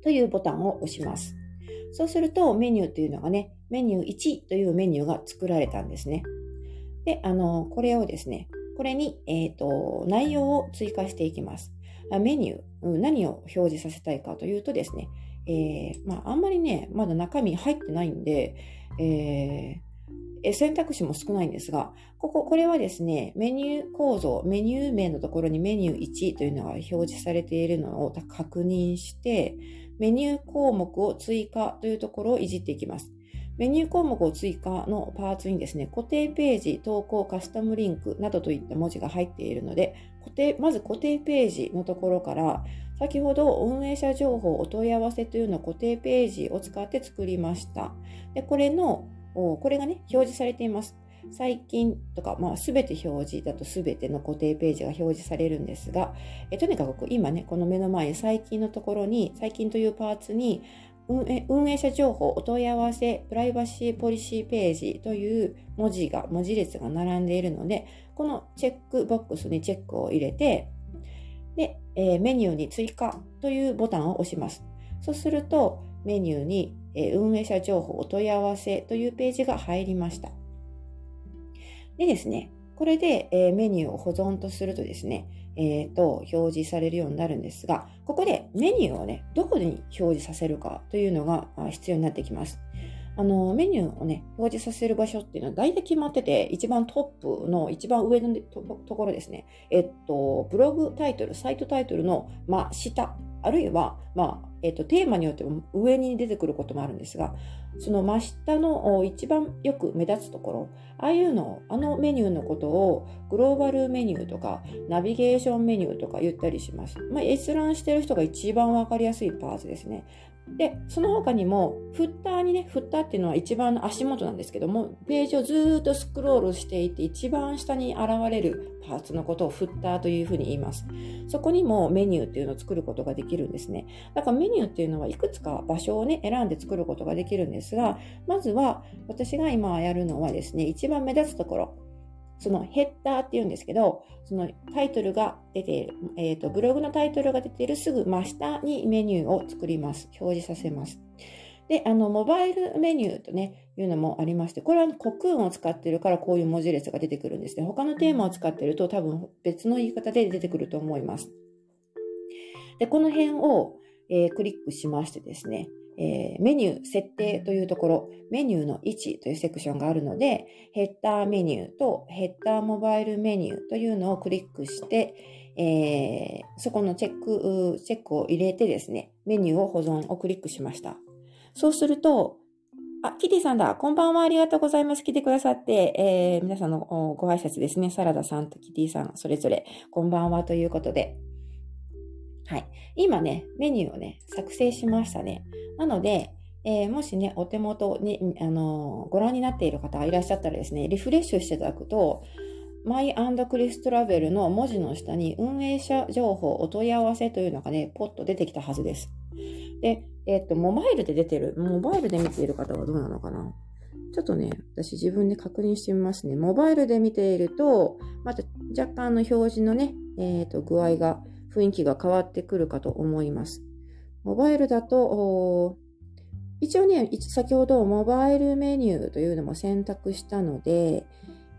というボタンを押します。そうするとメニューというのがね、メニュー1というメニューが作られたんですね。で、あの、これをですね、これに、えっ、ー、と、内容を追加していきます。メニュー、何を表示させたいかというとですね、えー、まあ、あんまりね、まだ中身入ってないんで、えー、選択肢も少ないんですが、ここ、これはですね、メニュー構造、メニュー名のところにメニュー1というのが表示されているのを確認して、メニュー項目を追加というところをいじっていきます。メニュー項目を追加のパーツにですね、固定ページ、投稿、カスタムリンクなどといった文字が入っているので、固定、まず固定ページのところから、先ほど運営者情報お問い合わせというのを固定ページを使って作りました。で、これの、これがね、表示されています。最近とか、まあ、すべて表示だとすべての固定ページが表示されるんですが、えとにかく今ね、この目の前に最近のところに、最近というパーツに、運営運営者情報、お問い合わせ、プライバシーポリシーページという文字が、文字列が並んでいるので、このチェックボックスにチェックを入れて、で、えー、メニューに追加というボタンを押します。そうすると、メニューに、えー、運営者情報、お問い合わせというページが入りました。でですね、これで、え、メニューを保存とするとですね、えっ、ー、と、表示されるようになるんですが、ここでメニューをね、どこに表示させるかというのが必要になってきます。あの、メニューをね、表示させる場所っていうのは大体決まってて、一番トップの一番上のところですね。えっと、ブログタイトル、サイトタイトルの真下、あるいは、まあ、えっと、テーマによっても上に出てくることもあるんですが、その真下の一番よく目立つところ、ああいうのを、あのメニューのことをグローバルメニューとかナビゲーションメニューとか言ったりします。まあ、閲覧してる人が一番わかりやすいパーツですね。で、その他にも、フッターにね、フッターっていうのは一番足元なんですけども、ページをずっとスクロールしていって、一番下に現れるパーツのことをフッターというふうに言います。そこにもメニューっていうのを作ることができるんですね。だからメニューっていうのはいくつか場所をね、選んで作ることができるんですが、まずは私が今やるのはですね、一番目立つところ、そのヘッダーって言うんですけど、そのタイトルが出ている、えっ、ー、と、ブログのタイトルが出ているすぐ真下にメニューを作ります。表示させます。で、あの、モバイルメニューとね、いうのもありまして、これはコクーンを使ってるからこういう文字列が出てくるんですね。他のテーマを使ってると多分別の言い方で出てくると思います。で、この辺を、えー、クリックしましてですね、えー、メニュー設定というところ、メニューの位置というセクションがあるので、ヘッダーメニューとヘッダーモバイルメニューというのをクリックして、えー、そこのチェック、チェックを入れてですね、メニューを保存をクリックしました。そうすると、あ、キティさんだ。こんばんは。ありがとうございます。来てくださって、えー、皆さんのご挨拶ですね。サラダさんとキティさん、それぞれ、こんばんはということで。はい。今ね、メニューをね、作成しましたね。なので、えー、もしね、お手元に、あのー、ご覧になっている方がいらっしゃったらですね、リフレッシュしていただくと、マイクリストラベルの文字の下に運営者情報お問い合わせというのがね、ポッと出てきたはずです。で、えっ、と、モバイルで出てる、モバイルで見ている方はどうなのかなちょっとね、私自分で確認してみますね。モバイルで見ていると、また若干の表示のね、えっ、と、具合が雰囲気が変わってくるかと思います。モバイルだと、一応ね、先ほどモバイルメニューというのも選択したので、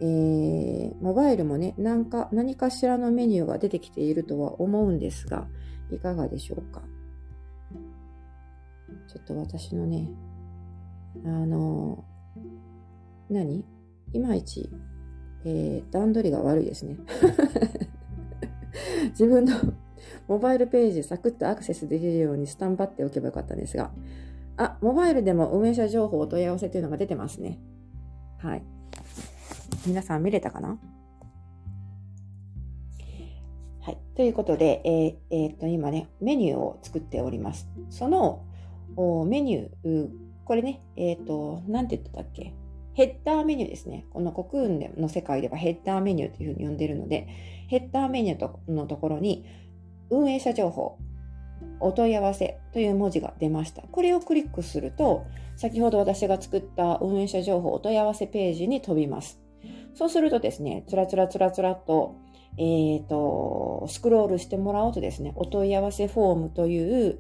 えー、モバイルもね何か、何かしらのメニューが出てきているとは思うんですが、いかがでしょうか？ちょっと私のね、あの、何？いまいち、えー、段取りが悪いですね。自分のモバイルページサクッとアクセスできるようにスタンバっておけばよかったんですが、あ、モバイルでも運営者情報お問い合わせというのが出てますね。はい。皆さん見れたかな？はい。ということで、えーえー、っと、今ね、メニューを作っております。そのメニュー、これね、えっ、と、なんて言ってたっけ？ヘッダーメニューですね。このコクーンの世界ではヘッダーメニューというふうに呼んでるので、ヘッダーメニューのところに、運営者情報、お問い合わせという文字が出ました。これをクリックすると、先ほど私が作った運営者情報お問い合わせページに飛びます。そうするとですね、つらつらつらつらっと、えっ、ー、と、スクロールしてもらおうとですね、お問い合わせフォームという、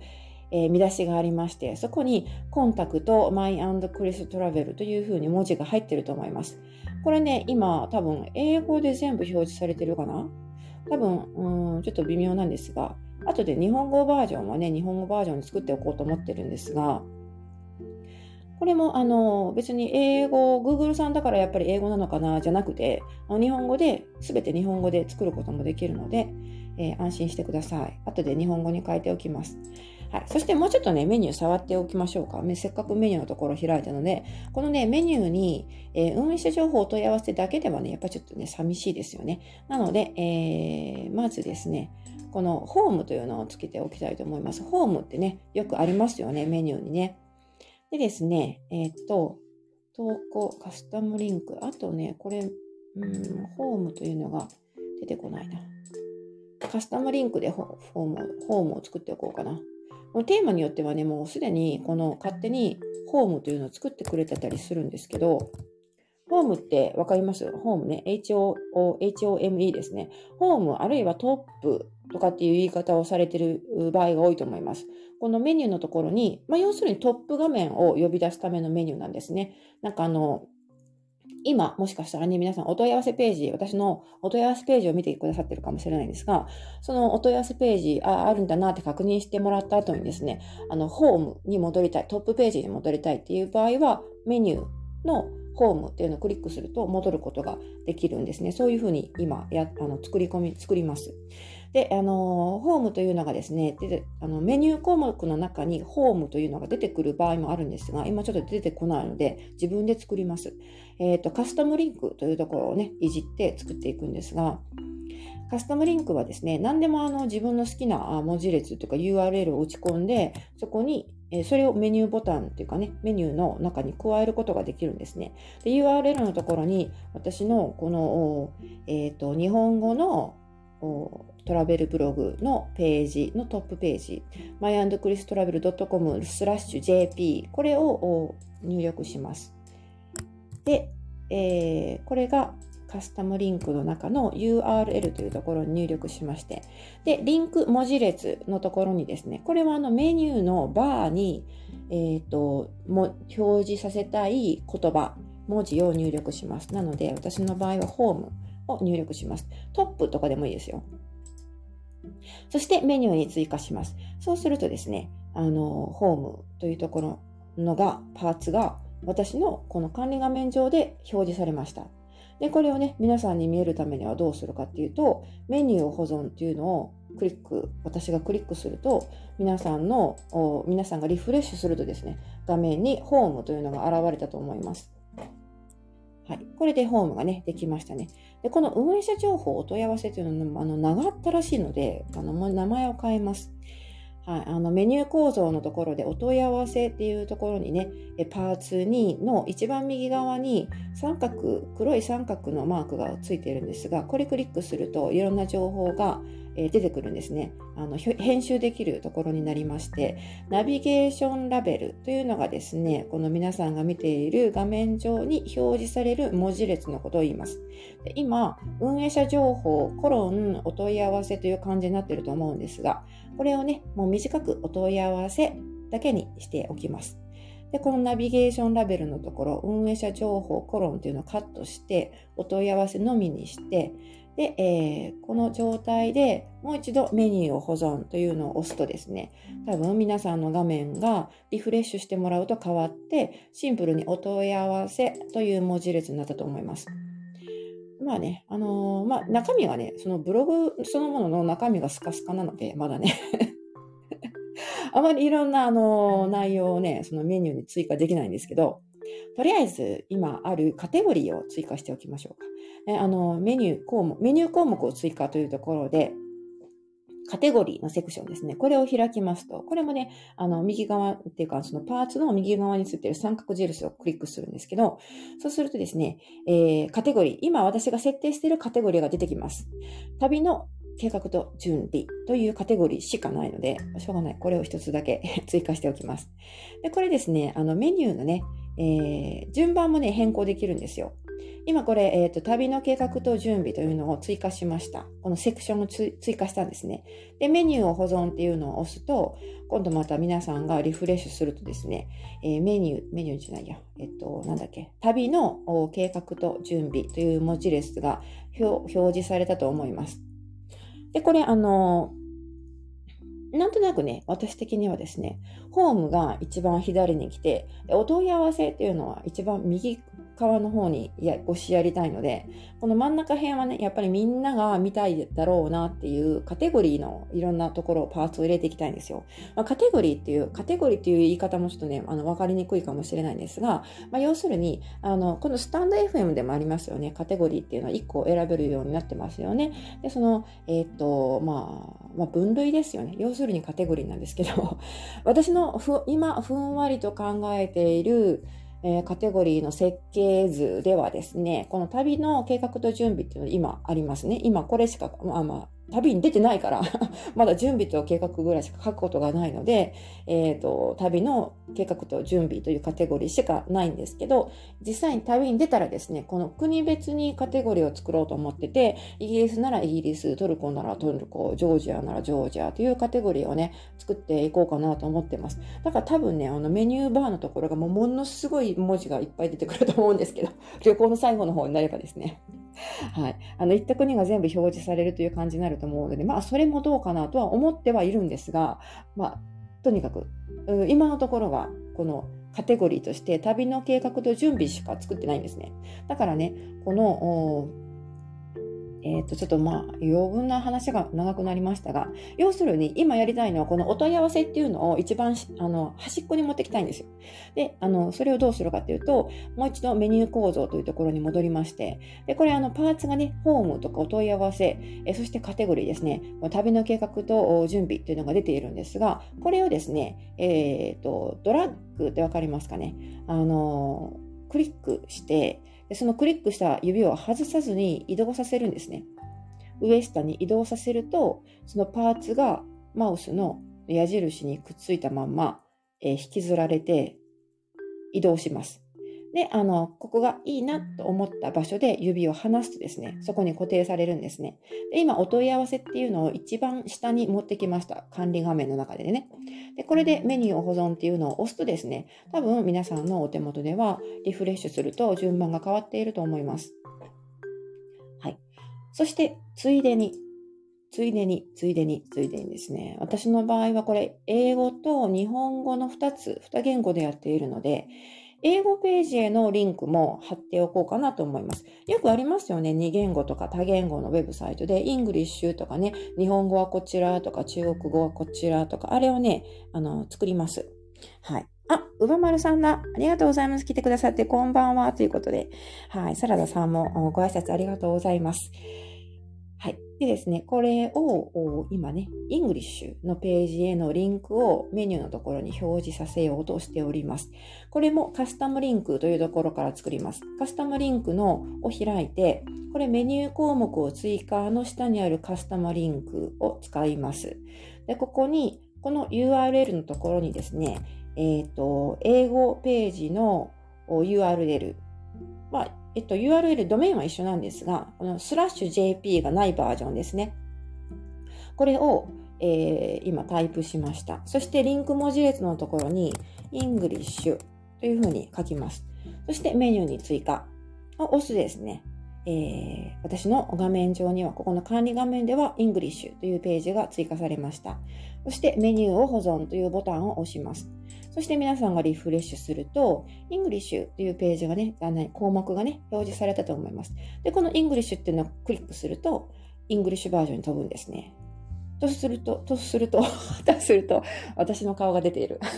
えー、見出しがありまして、そこにコンタクト、マイクリストラベルというふうに文字が入ってると思います。これね、今多分英語で全部表示されてるかな？多分、うん、ちょっと微妙なんですが、後で日本語バージョンはね、日本語バージョンに作っておこうと思ってるんですが、これもあの別に英語、Google さんだからやっぱり英語なのかなじゃなくて、日本語で、すべて日本語で作ることもできるので、えー、安心してください。後で日本語に変えておきます。はい。そしてもうちょっとね、メニュー触っておきましょうか。せっかくメニューのところ開いたので、このね、メニューに、えー、運営者情報を問い合わせだけではね、やっぱちょっとね、寂しいですよね。なので、えー、まずですね、このホームというのをつけておきたいと思います。ホームってね、よくありますよね、メニューにね。でですね、えっ、と、投稿、カスタムリンク、あとね、これ、うん、ホームというのが出てこないな。カスタムリンクでホームホームを作っておこうかな。このテーマによってはね、もうすでにこの勝手にホームというのを作ってくれてたりするんですけど、ホームってわかります？ホームね。HOME ですね。ホームあるいはトップとかっていう言い方をされてる場合が多いと思います。このメニューのところに、まあ、要するにトップ画面を呼び出すためのメニューなんですね。なんかあの、今、もしかしたらね、皆さんお問い合わせページ、私のお問い合わせページを見てくださってるかもしれないんですが、そのお問い合わせページ、あ、あるんだなって確認してもらった後にですね、あの、ホームに戻りたい、トップページに戻りたいっていう場合は、メニューのホームっていうのをクリックすると戻ることができるんですね。そういうふうに今や、あの、作り込み、作ります。で、あの、ホームというのがですね、であのメニュー項目の中にホームというのが出てくる場合もあるんですが、今ちょっと出てこないので、自分で作ります。えっ、ー、と、カスタムリンクというところをね、いじって作っていくんですが、カスタムリンクはですね、何でもあの自分の好きな文字列というか URL を打ち込んで、そこにそれをメニューボタンっていうかね、メニューの中に加えることができるんですね。で URL のところに私のこの、えーと日本語のトラベルブログのページのトップページ、myandchristravel.com スラッシュ JP、これを入力します。で、えー、これがカスタムリンクの中の URL というところに入力しまして、で、リンク文字列のところにですね、これはあのメニューのバーに、えーと、も表示させたい言葉、文字を入力します。なので、私の場合はホームを入力します。トップとかでもいいですよ。そしてメニューに追加します。そうするとですね、あの、ホームというところのが、パーツが私のこの管理画面上で表示されました。で、これをね、皆さんに見えるためにはどうするかっていうと、メニューを保存っていうのをクリック、私がクリックすると、皆さんの、皆さんがリフレッシュするとですね、画面にホームというのが現れたと思います。はい。これでホームがね、できましたね。で、この運営者情報お問い合わせというのは、あの、長ったらしいので、あの、もう名前を変えます。はい、あのメニュー構造のところでお問い合わせっていうところにね、パーツ2の一番右側に三角、黒い三角のマークがついているんですが、これクリックするといろんな情報が出てくるんですね。あの編集できるところになりまして、ナビゲーションラベルというのがですね、この皆さんが見ている画面上に表示される文字列のことを言います。で今、運営者情報、コロン、お問い合わせという感じになっていると思うんですが、これをね、もう短くお問い合わせだけにしておきます。で、このナビゲーションラベルのところ、運営者情報コロンというのをカットして、お問い合わせのみにして、で、えー、この状態でもう一度メニューを保存というのを押すとですね、多分皆さんの画面がリフレッシュしてもらうと変わって、シンプルにお問い合わせという文字列になったと思います。まあね、あのー、まあ中身はね、そのブログそのものの中身がスカスカなので、まだね あまりいろんなあのー、内容をね、そのメニューに追加できないんですけど、とりあえず今あるカテゴリーを追加しておきましょうか。あのメニュー項目、メニュー項目を追加というところで、カテゴリーのセクションですね。これを開きますと、これもね、あの、右側っていうか、そのパーツの右側についている三角印をクリックするんですけど、そうするとですね、えー、カテゴリー、今私が設定しているカテゴリーが出てきます。旅の計画と準備というカテゴリーしかないので、しょうがない。これを一つだけ 追加しておきます。で、これですね、あのメニューのね、えー、順番もね、変更できるんですよ。今これ、えっ、ー、と、旅の計画と準備というのを追加しました。このセクションを追加したんですね。で、メニューを保存っていうのを押すと、今度また皆さんがリフレッシュするとですね、えー、メニュー、メニューじゃないや、えっ、ー、と、なんだっけ、旅の計画と準備という文字列が表示されたと思います。で、これ、あのなんとなくね、私的にはですね、ホームが一番左に来て、お問い合わせっていうのは一番右側の方にや押しやりたいので、この真ん中辺はね、やっぱりみんなが見たいだろうなっていうカテゴリーのいろんなところをパーツを入れていきたいんですよ。まあ、カテゴリーっていう、カテゴリーっていう言い方もちょっとね、あの、わかりにくいかもしれないんですが、まあ、要するに、あの、このスタンド FM でもありますよね。カテゴリーっていうのは1個選べるようになってますよね。で、その、えっ、と、まあ、まあ、分類ですよね。要するにカテゴリーなんですけど、私のふ今、ふんわりと考えている、えー、カテゴリーの設計図ではですね、この旅の計画と準備っていうのは今ありますね。今これしか、まあまあ、旅に出てないから まだ準備と計画ぐらいしか書くことがないので、えっ、ー、と、旅の計画と準備というカテゴリーしかないんですけど、実際に旅に出たらですね、この国別にカテゴリーを作ろうと思ってて、イギリスならイギリス、トルコならトルコ、ジョージアならジョージアというカテゴリーをね、作っていこうかなと思ってます。だから多分ね、あのメニューバーのところがもうものすごい文字がいっぱい出てくると思うんですけど、旅行の最後の方になればですね。はい。あの、行った国が全部表示されるという感じになると思うので、まあ、それもどうかなとは思ってはいるんですが、まあ、とにかく、今のところは、このカテゴリーとして旅の計画と準備しか作ってないんですね。だからね、この、えっ、ー、と、ちょっとまあ、余分な話が長くなりましたが、要するに今やりたいのはこのお問い合わせっていうのを一番あの端っこに持ってきたいんですよ。で、あの、それをどうするかっていうと、もう一度メニュー構造というところに戻りまして、で、これあの、パーツがね、ホームとかお問い合わせ、えそしてカテゴリーですね、旅の計画と準備っていうのが出ているんですが、これをですね、えっ、ー、と、ドラッグってわかりますかねあの、クリックして、そのクリックした指を外さずに移動させるんですね。上下に移動させると、そのパーツがマウスの矢印にくっついたまんま、えー、引きずられて移動します。で、あの、ここがいいなと思った場所で指を離すとですね、そこに固定されるんですね。で、今、お問い合わせっていうのを一番下に持ってきました。管理画面の中でね。で、これでメニューを保存っていうのを押すとですね、多分皆さんのお手元ではリフレッシュすると順番が変わっていると思います。はい。そして、ついでに、ついでに、ついでに、ついでにですね。私の場合はこれ、英語と日本語の2つ、2言語でやっているので、英語ページへのリンクも貼っておこうかなと思います。よくありますよね。2言語とか多言語のウェブサイトで、イングリッシュとかね、日本語はこちらとか、中国語はこちらとか、あれをね、あの、作ります。はい。あ、うばまるさんだ。ありがとうございます。来てくださってこんばんは。ということで。はい。サラダさんもご挨拶ありがとうございます。はい。でですね、これを今ね、イングリッシュのページへのリンクをメニューのところに表示させようとしております。これもカスタムリンクというところから作ります。カスタムリンクのを開いて、これメニュー項目を追加の下にあるカスタムリンクを使います。で、ここに、この URL のところにですね、えっ、ー、と、英語ページの URL は、えっと、URL、ドメインは一緒なんですが、このスラッシュ JP がないバージョンですね。これを、えー、今タイプしました。そしてリンク文字列のところに English というふうに書きます。そしてメニューに追加を押すですね。えー、私の画面上には、ここの管理画面では English というページが追加されました。そしてメニューを保存というボタンを押します。そして皆さんがリフレッシュすると、English というページがね、項目がね、表示されたと思います。で、この English っていうのをクリックすると、English バージョンに飛ぶんですね。とすると、とすると、とすると、私の顔が出ている。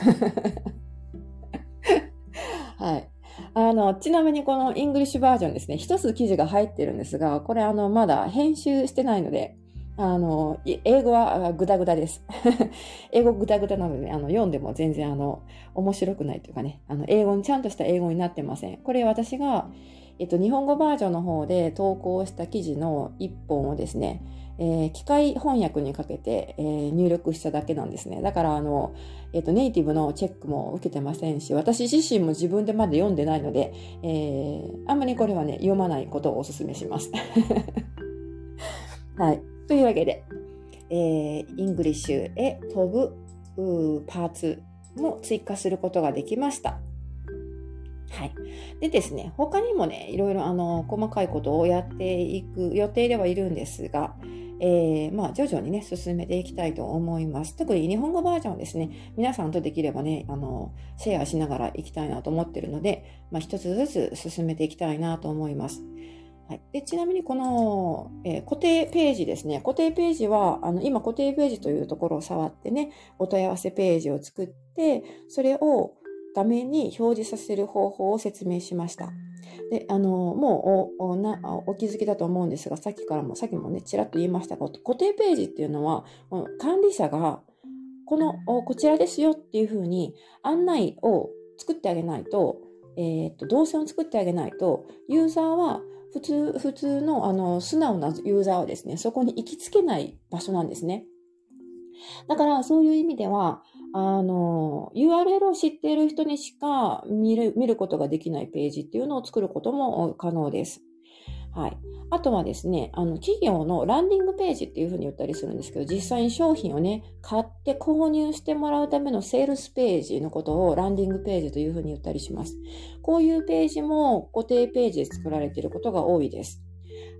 はい。あの、ちなみにこの English バージョンですね、一つ記事が入ってるんですが、これあの、まだ編集してないので、あの、英語はグダグダです。英語グダグダなので、あの、読んでも全然あの、面白くないというかね、あの、英語に、ちゃんとした英語になってません。これ私が、えっと、日本語バージョンの方で投稿した記事の一本をですね、えー、機械翻訳にかけて、えー、入力しただけなんですね。だから、あの、えっ、と、ネイティブのチェックも受けてませんし、私自身も自分でまだ読んでないので、えー、あんまりこれはね、読まないことをお勧めします。はい。というわけで、えー、イングリッシュへ飛ぶパーツも追加することができました。はい。でですね、他にもね、いろいろあの、細かいことをやっていく予定ではいるんですが、えー、まあ、徐々にね、進めていきたいと思います。特に日本語バージョンですね、皆さんとできればね、あの、シェアしながらいきたいなと思ってるので、まあ、一つずつ進めていきたいなと思います。はい、でちなみにこの、えー、固定ページですね。固定ページは、あの今固定ページというところを触ってね、お問い合わせページを作って、それを画面に表示させる方法を説明しました。で、あの、もうお気づきだと思うんですが、さっきからも、さっきもね、ちらっと言いましたが、固定ページっていうのは、管理者が、この、こちらですよっていうふうに案内を作ってあげないと、えっ、と、動線を作ってあげないと、ユーザーは普通、普通の、あの、素直なユーザーはですね、そこに行きつけない場所なんですね。だから、そういう意味では、あの、URL を知っている人にしか見る、見ることができないページっていうのを作ることも可能です。はい。あとはですね、あの、企業のランディングページっていうふうに言ったりするんですけど、実際に商品をね、買って購入してもらうためのセールスページのことをランディングページというふうに言ったりします。こういうページも固定ページで作られていることが多いです。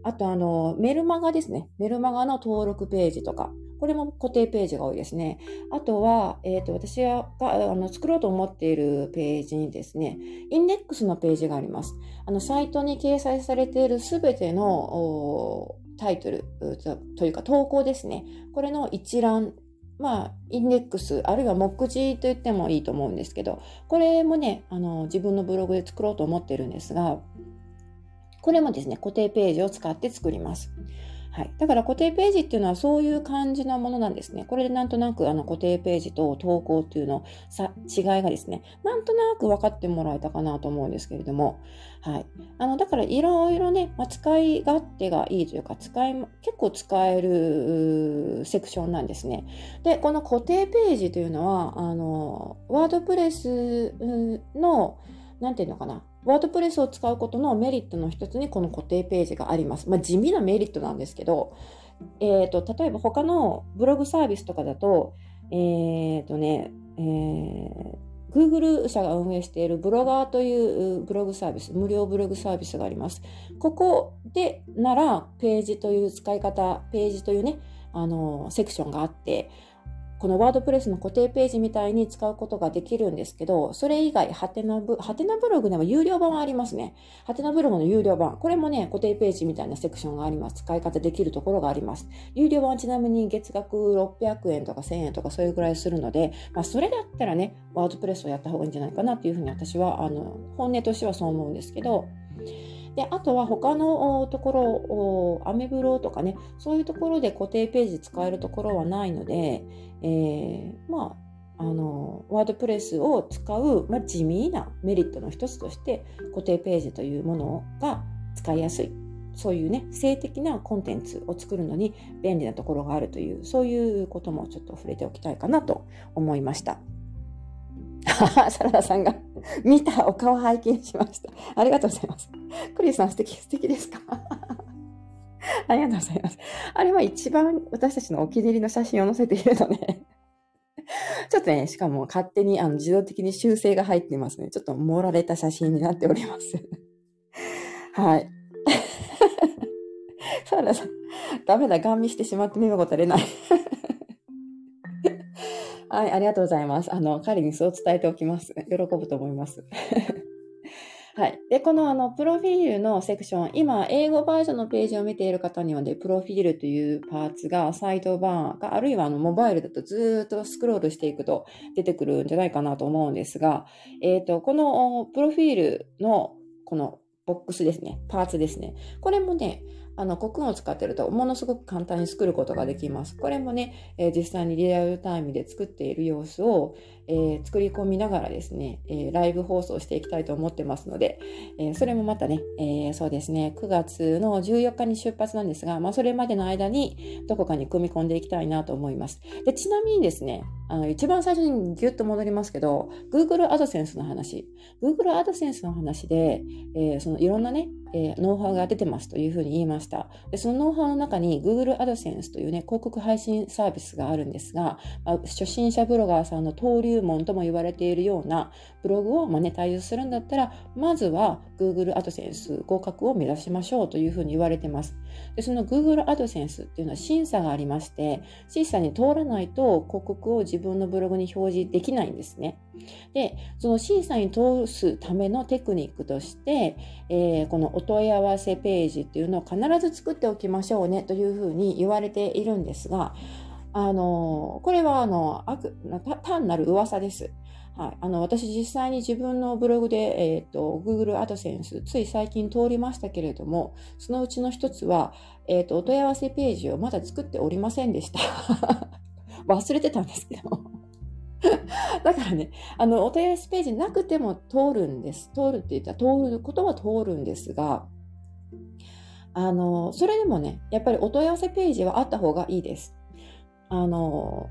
あと、あの、メルマガですね。メルマガの登録ページとか、これも固定ページが多いですね。あとは、えっ、ー、と、私があの作ろうと思っているページにですね、インデックスのページがあります。あの、サイトに掲載されているすべてのタイトルというか投稿ですね。これの一覧まあ、インデックス、あるいは目次と言ってもいいと思うんですけど、これもね、あの、自分のブログで作ろうと思ってるんですが、これもですね、固定ページを使って作ります。はい。だから固定ページっていうのはそういう感じのものなんですね。これでなんとなくあの固定ページと投稿っていうのさ違いがですね、なんとなく分かってもらえたかなと思うんですけれども、はい。あの、だからいろいろね、まあ、使い勝手がいいというか、使い、結構使えるセクションなんですね。で、この固定ページというのは、あの、ワードプレスの、なんていうのかな、ワードプレスを使うことのメリットの一つにこの固定ページがあります。まあ、地味なメリットなんですけど、えっ、ー、と、例えば他のブログサービスとかだと、えっ、ー、とね、えー、Google 社が運営しているブロガーというブログサービス、無料ブログサービスがあります。ここでなら、ページという使い方、ページというね、あの、セクションがあって、このワードプレスの固定ページみたいに使うことができるんですけど、それ以外、ハテナブ、ハテナブログでも有料版はありますね。ハテナブログの有料版。これもね、固定ページみたいなセクションがあります。使い方できるところがあります。有料版はちなみに月額600円とか1000円とかそういうぐらいするので、まあ、それだったらね、ワードプレスをやった方がいいんじゃないかなっていうふうに私は、あの、本音としてはそう思うんですけど、で、あとは他のところ、アメブロとかね、そういうところで固定ページ使えるところはないので、えー、まあ、あの、ワードプレスを使う、まあ、地味なメリットの一つとして、固定ページというものが使いやすい。そういうね、性的なコンテンツを作るのに便利なところがあるという、そういうこともちょっと触れておきたいかなと思いました。サラダさんが見たお顔拝見しました。ありがとうございます。クリスさん素敵、素敵ですか？ありがとうございます。あれは一番私たちのお気に入りの写真を載せているので ちょっとね、しかも勝手にあの自動的に修正が入っていますね。ちょっと盛られた写真になっておりますはい。サラダさん、ダメだ、ガン見してしまって目がごたれないはい、ありがとうございます。あの、彼にそう伝えておきます。喜ぶと思います。はい。で、このあの、プロフィールのセクション、今、英語バージョンのページを見ている方にはね、プロフィールというパーツがサイドバーか、あるいはあの、モバイルだとずっとスクロールしていくと出てくるんじゃないかなと思うんですが、えっ、ー、と、このプロフィールのこのボックスですね、パーツですね。これもね、あの、コクンを使ってると、ものすごく簡単に作ることができます。これもね、えー、実際にリアルタイムで作っている様子を、えー、作り込みながらですね、えー、ライブ放送していきたいと思ってますので、えそれもまたね、えそうですね、9月の14日に出発なんですが、まあ、それまでの間にどこかに組み込んでいきたいなと思います。で、ちなみにですね、あの、一番最初にギュッと戻りますけど、Google AdSense の話。Google AdSense の話で、えそのいろんなね、えー、ノウハウが出てますというふうに言いました。でそのノウハウの中に Google AdSense というね、広告配信サービスがあるんですが、まあ、初心者ブロガーさんの登竜門とも言われているようなブログをマネタイズするんだったら、まずは Google AdSense 合格を目指しましょうというふうに言われてます。でその Google AdSense っていうのは審査がありまして、審査に通らないと広告を自分のブログに表示できないんですね。で、その審査に通すためのテクニックとして、えー、このお問い合わせページっていうのを必ず作っておきましょうねというふうに言われているんですが、あの、これはあの、単なる噂です。はい、あの私実際に自分のブログで、えーと、Google AdSense つい最近通りましたけれどもそのうちの一つは、えーと、お問い合わせページをまだ作っておりませんでした 忘れてたんですけど だからね、あの、お問い合わせページなくても通るんです。通るって言ったら通ることは通るんですが、あの、それでもね、やっぱりお問い合わせページはあった方がいいです。あの、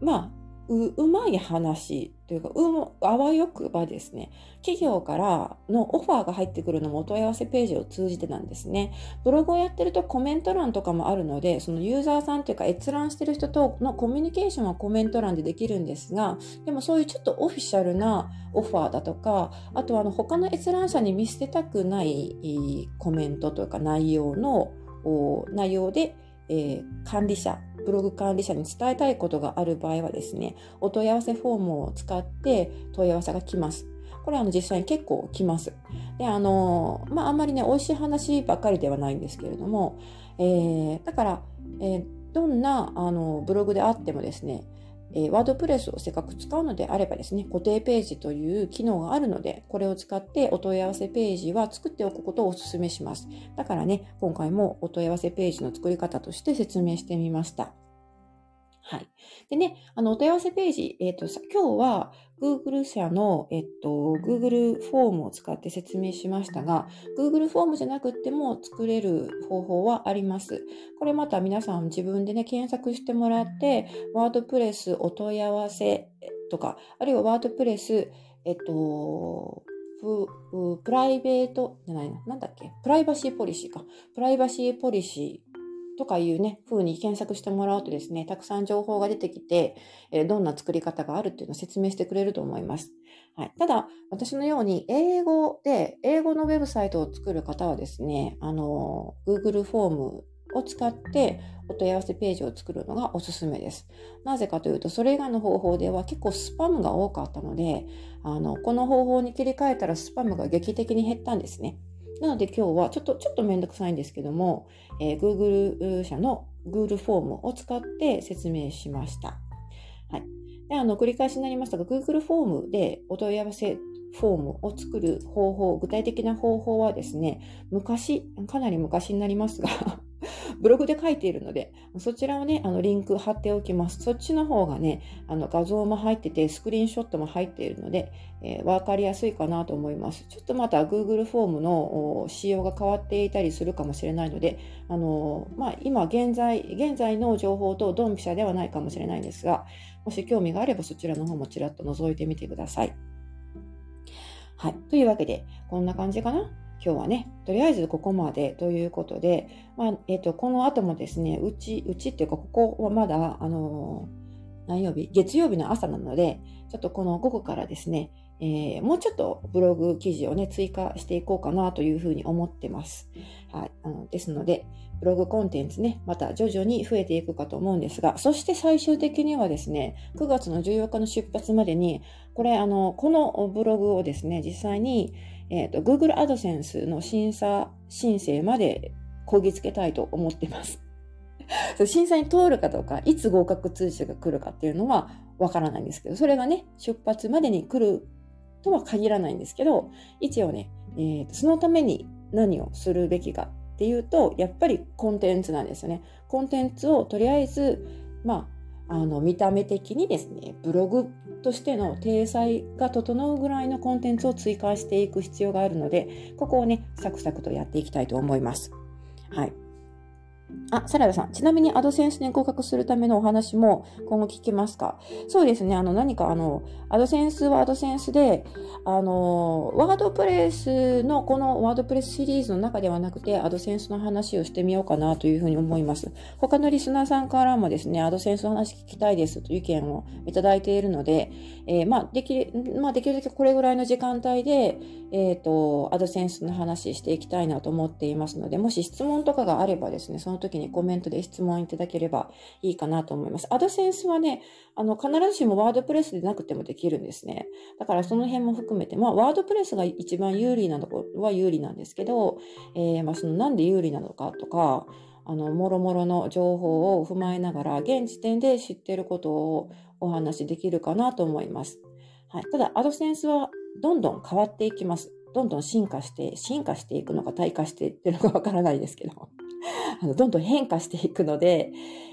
まあ、う、うまい話というか、う、あわよくばですね、企業からのオファーが入ってくるのもお問い合わせページを通じてなんですね。ブログをやってるとコメント欄とかもあるので、そのユーザーさんというか閲覧してる人とのコミュニケーションはコメント欄でできるんですが、でもそういうちょっとオフィシャルなオファーだとか、あとはあの他の閲覧者に見捨てたくないコメントというか内容の内容で、えー、管理者ブログ管理者に伝えたいことがある場合はですね、お問い合わせフォームを使って問い合わせが来ます。これはあの実際に結構来ます。で、あの、まあ、あんまりね、美味しい話ばっかりではないんですけれども、えー、だから、えー、どんなあのブログであってもですね、え、ワードプレスをせっかく使うのであればですね、固定ページという機能があるので、これを使ってお問い合わせページは作っておくことをお勧めします。だからね、今回もお問い合わせページの作り方として説明してみました。はい。でね、あの、お問い合わせページ、えっ、ー、と、今日は Google 社の、えっと、Google フォームを使って説明しましたが、Google フォームじゃなくても作れる方法はあります。これまた皆さん自分でね、検索してもらって、ワードプレスお問い合わせとか、あるいはワードプレス、えっと、プライベートじゃないな、なんだっけ？プライバシーポリシーか。プライバシーポリシーとかいうね、風に検索してもらうとですね、たくさん情報が出てきて、え、どんな作り方があるっていうのを説明してくれると思います。はい。ただ、私のように英語で、英語のウェブサイトを作る方はですね、あの、Google フォームを使ってお問い合わせページを作るのがおすすめです。なぜかというと、それ以外の方法では結構スパムが多かったので、あの、この方法に切り替えたらスパムが劇的に減ったんですね。なので今日はちょっと、ちょっとめんどくさいんですけども、えー、Google 社の Google フォームを使って説明しました。はい。で、あの、繰り返しになりましたが、Google フォームでお問い合わせフォームを作る方法、具体的な方法はですね、昔、かなり昔になりますがブログで書いているので、そちらをね、あの、リンク貼っておきます。そっちの方がね、あの、画像も入ってて、スクリーンショットも入っているので、えー、わかりやすいかなと思います。ちょっとまた Google フォームの仕様が変わっていたりするかもしれないので、あのー、まあ、今現在、現在の情報とドンピシャではないかもしれないんですが、もし興味があればそちらの方もちらっと覗いてみてください。はい。というわけで、こんな感じかな今日はね、とりあえずここまでということで、まあ、えっ、ー、と、この後もですね、うち、うちっていうか、ここはまだ、あのー、何曜日？月曜日の朝なので、ちょっとこの午後からですね、えー、もうちょっとブログ記事をね、追加していこうかなというふうに思ってます。はい。あのですので、ブログコンテンツね、また徐々に増えていくかと思うんですが、そして最終的にはですね、9月の14日の出発までに、これ、あの、このブログをですね、実際に、えっ、ー、と、Google AdSense の審査申請までこぎつけたいと思ってます。審査に通るかどうか、いつ合格通知が来るかっていうのはわからないんですけど、それがね、出発までに来るとは限らないんですけど、一応ね、えー、そのために何をするべきかっていうと、やっぱりコンテンツなんですよね。コンテンツをとりあえず、まあ、あの、見た目的にですね、ブログとしての体裁が整うぐらいのコンテンツを追加していく必要があるので、ここをね、サクサクとやっていきたいと思います。はい。あ、サラダさん。ちなみにアドセンスに合格するためのお話も今後聞けますか？そうですね。あの、何かあの、アドセンスはアドセンスで、あの、ワードプレスのこのワードプレスシリーズの中ではなくて、アドセンスの話をしてみようかなというふうに思います。他のリスナーさんからもですね、アドセンスの話聞きたいですという意見をいただいているので、えー、まあ、できる、まあ、できるだけこれぐらいの時間帯で、えっ、ー、と、アドセンスの話していきたいなと思っていますので、もし質問とかがあればですね、その時にコメントで質問いただければいいかなと思います。アドセンスはね、あの、必ずしもワードプレスでなくてもできるんですね。だからその辺も含めて、まあ、ワードプレスが一番有利なところは有利なんですけど、えー、まあ、そのなんで有利なのかとか、あの、もろもろの情報を踏まえながら、現時点で知っていることをお話しできるかなと思います。はい。ただ、アドセンスはどんどん変わっていきます。どんどん進化して、進化していくのか退化してってるのかわからないですけど。あのどんどん変化していくので、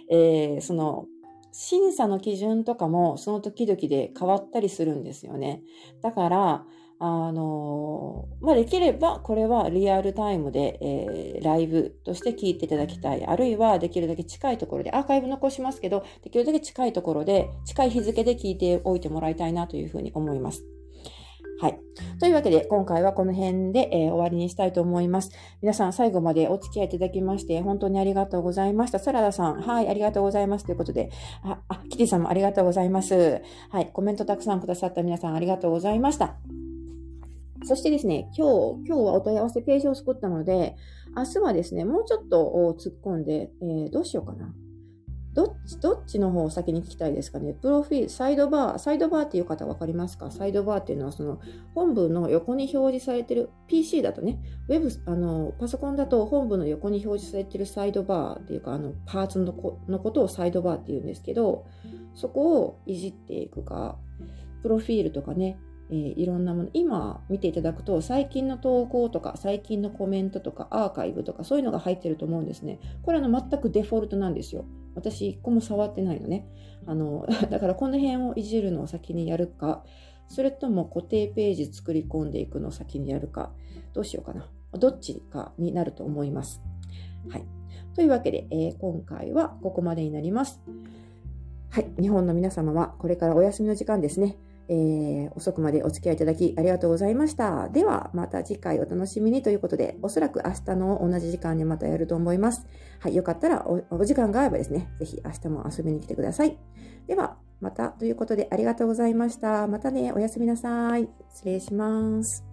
えー、その審査の基準とかもその時々で変わったりするんですよね。だから、あのまあ、できればこれはリアルタイムで、えー、ライブとして聞いていただきたい。あるいはできるだけ近いところで、アーカイブ残しますけど、できるだけ近いところで、近い日付で聞いておいてもらいたいなというふうに思います。はい。というわけで、今回はこの辺で、えー、終わりにしたいと思います。皆さん、最後までお付き合いいただきまして、本当にありがとうございました。サラダさん、はい、ありがとうございます。ということで、あ、あキティさんもありがとうございます。はい、コメントたくさんくださった皆さん、ありがとうございました。そしてですね、今日、今日はお問い合わせページを作ったので、明日はですね、もうちょっと突っ込んで、えー、どうしようかな。どっち、どっちの方を先に聞きたいですかね？プロフィール、サイドバー、サイドバーっていう方分かりますか？サイドバーっていうのは、その、本文の横に表示されてる、PC だとね、ウェブ、あの、パソコンだと本文の横に表示されてるサイドバーっていうか、あの、パーツのこのことをサイドバーって言うんですけど、そこをいじっていくか、プロフィールとかね、えー、いろんなもの、今見ていただくと、最近の投稿とか、最近のコメントとか、アーカイブとか、そういうのが入ってると思うんですね。これあの全くデフォルトなんですよ。私1個も触ってないのね。あの、だからこの辺をいじるのを先にやるか、それとも固定ページ作り込んでいくのを先にやるか、どうしようかな。どっちかになると思います。はい。というわけで、えー、今回はここまでになります。はい。日本の皆様はこれからお休みの時間ですね。えー、遅くまでお付き合いいただきありがとうございました。では、また次回お楽しみにということで、おそらく明日の同じ時間にまたやると思います。はい、よかったらおお時間があればですね、ぜひ明日も遊びに来てください。では、またということでありがとうございました。またね、おやすみなさい。失礼します。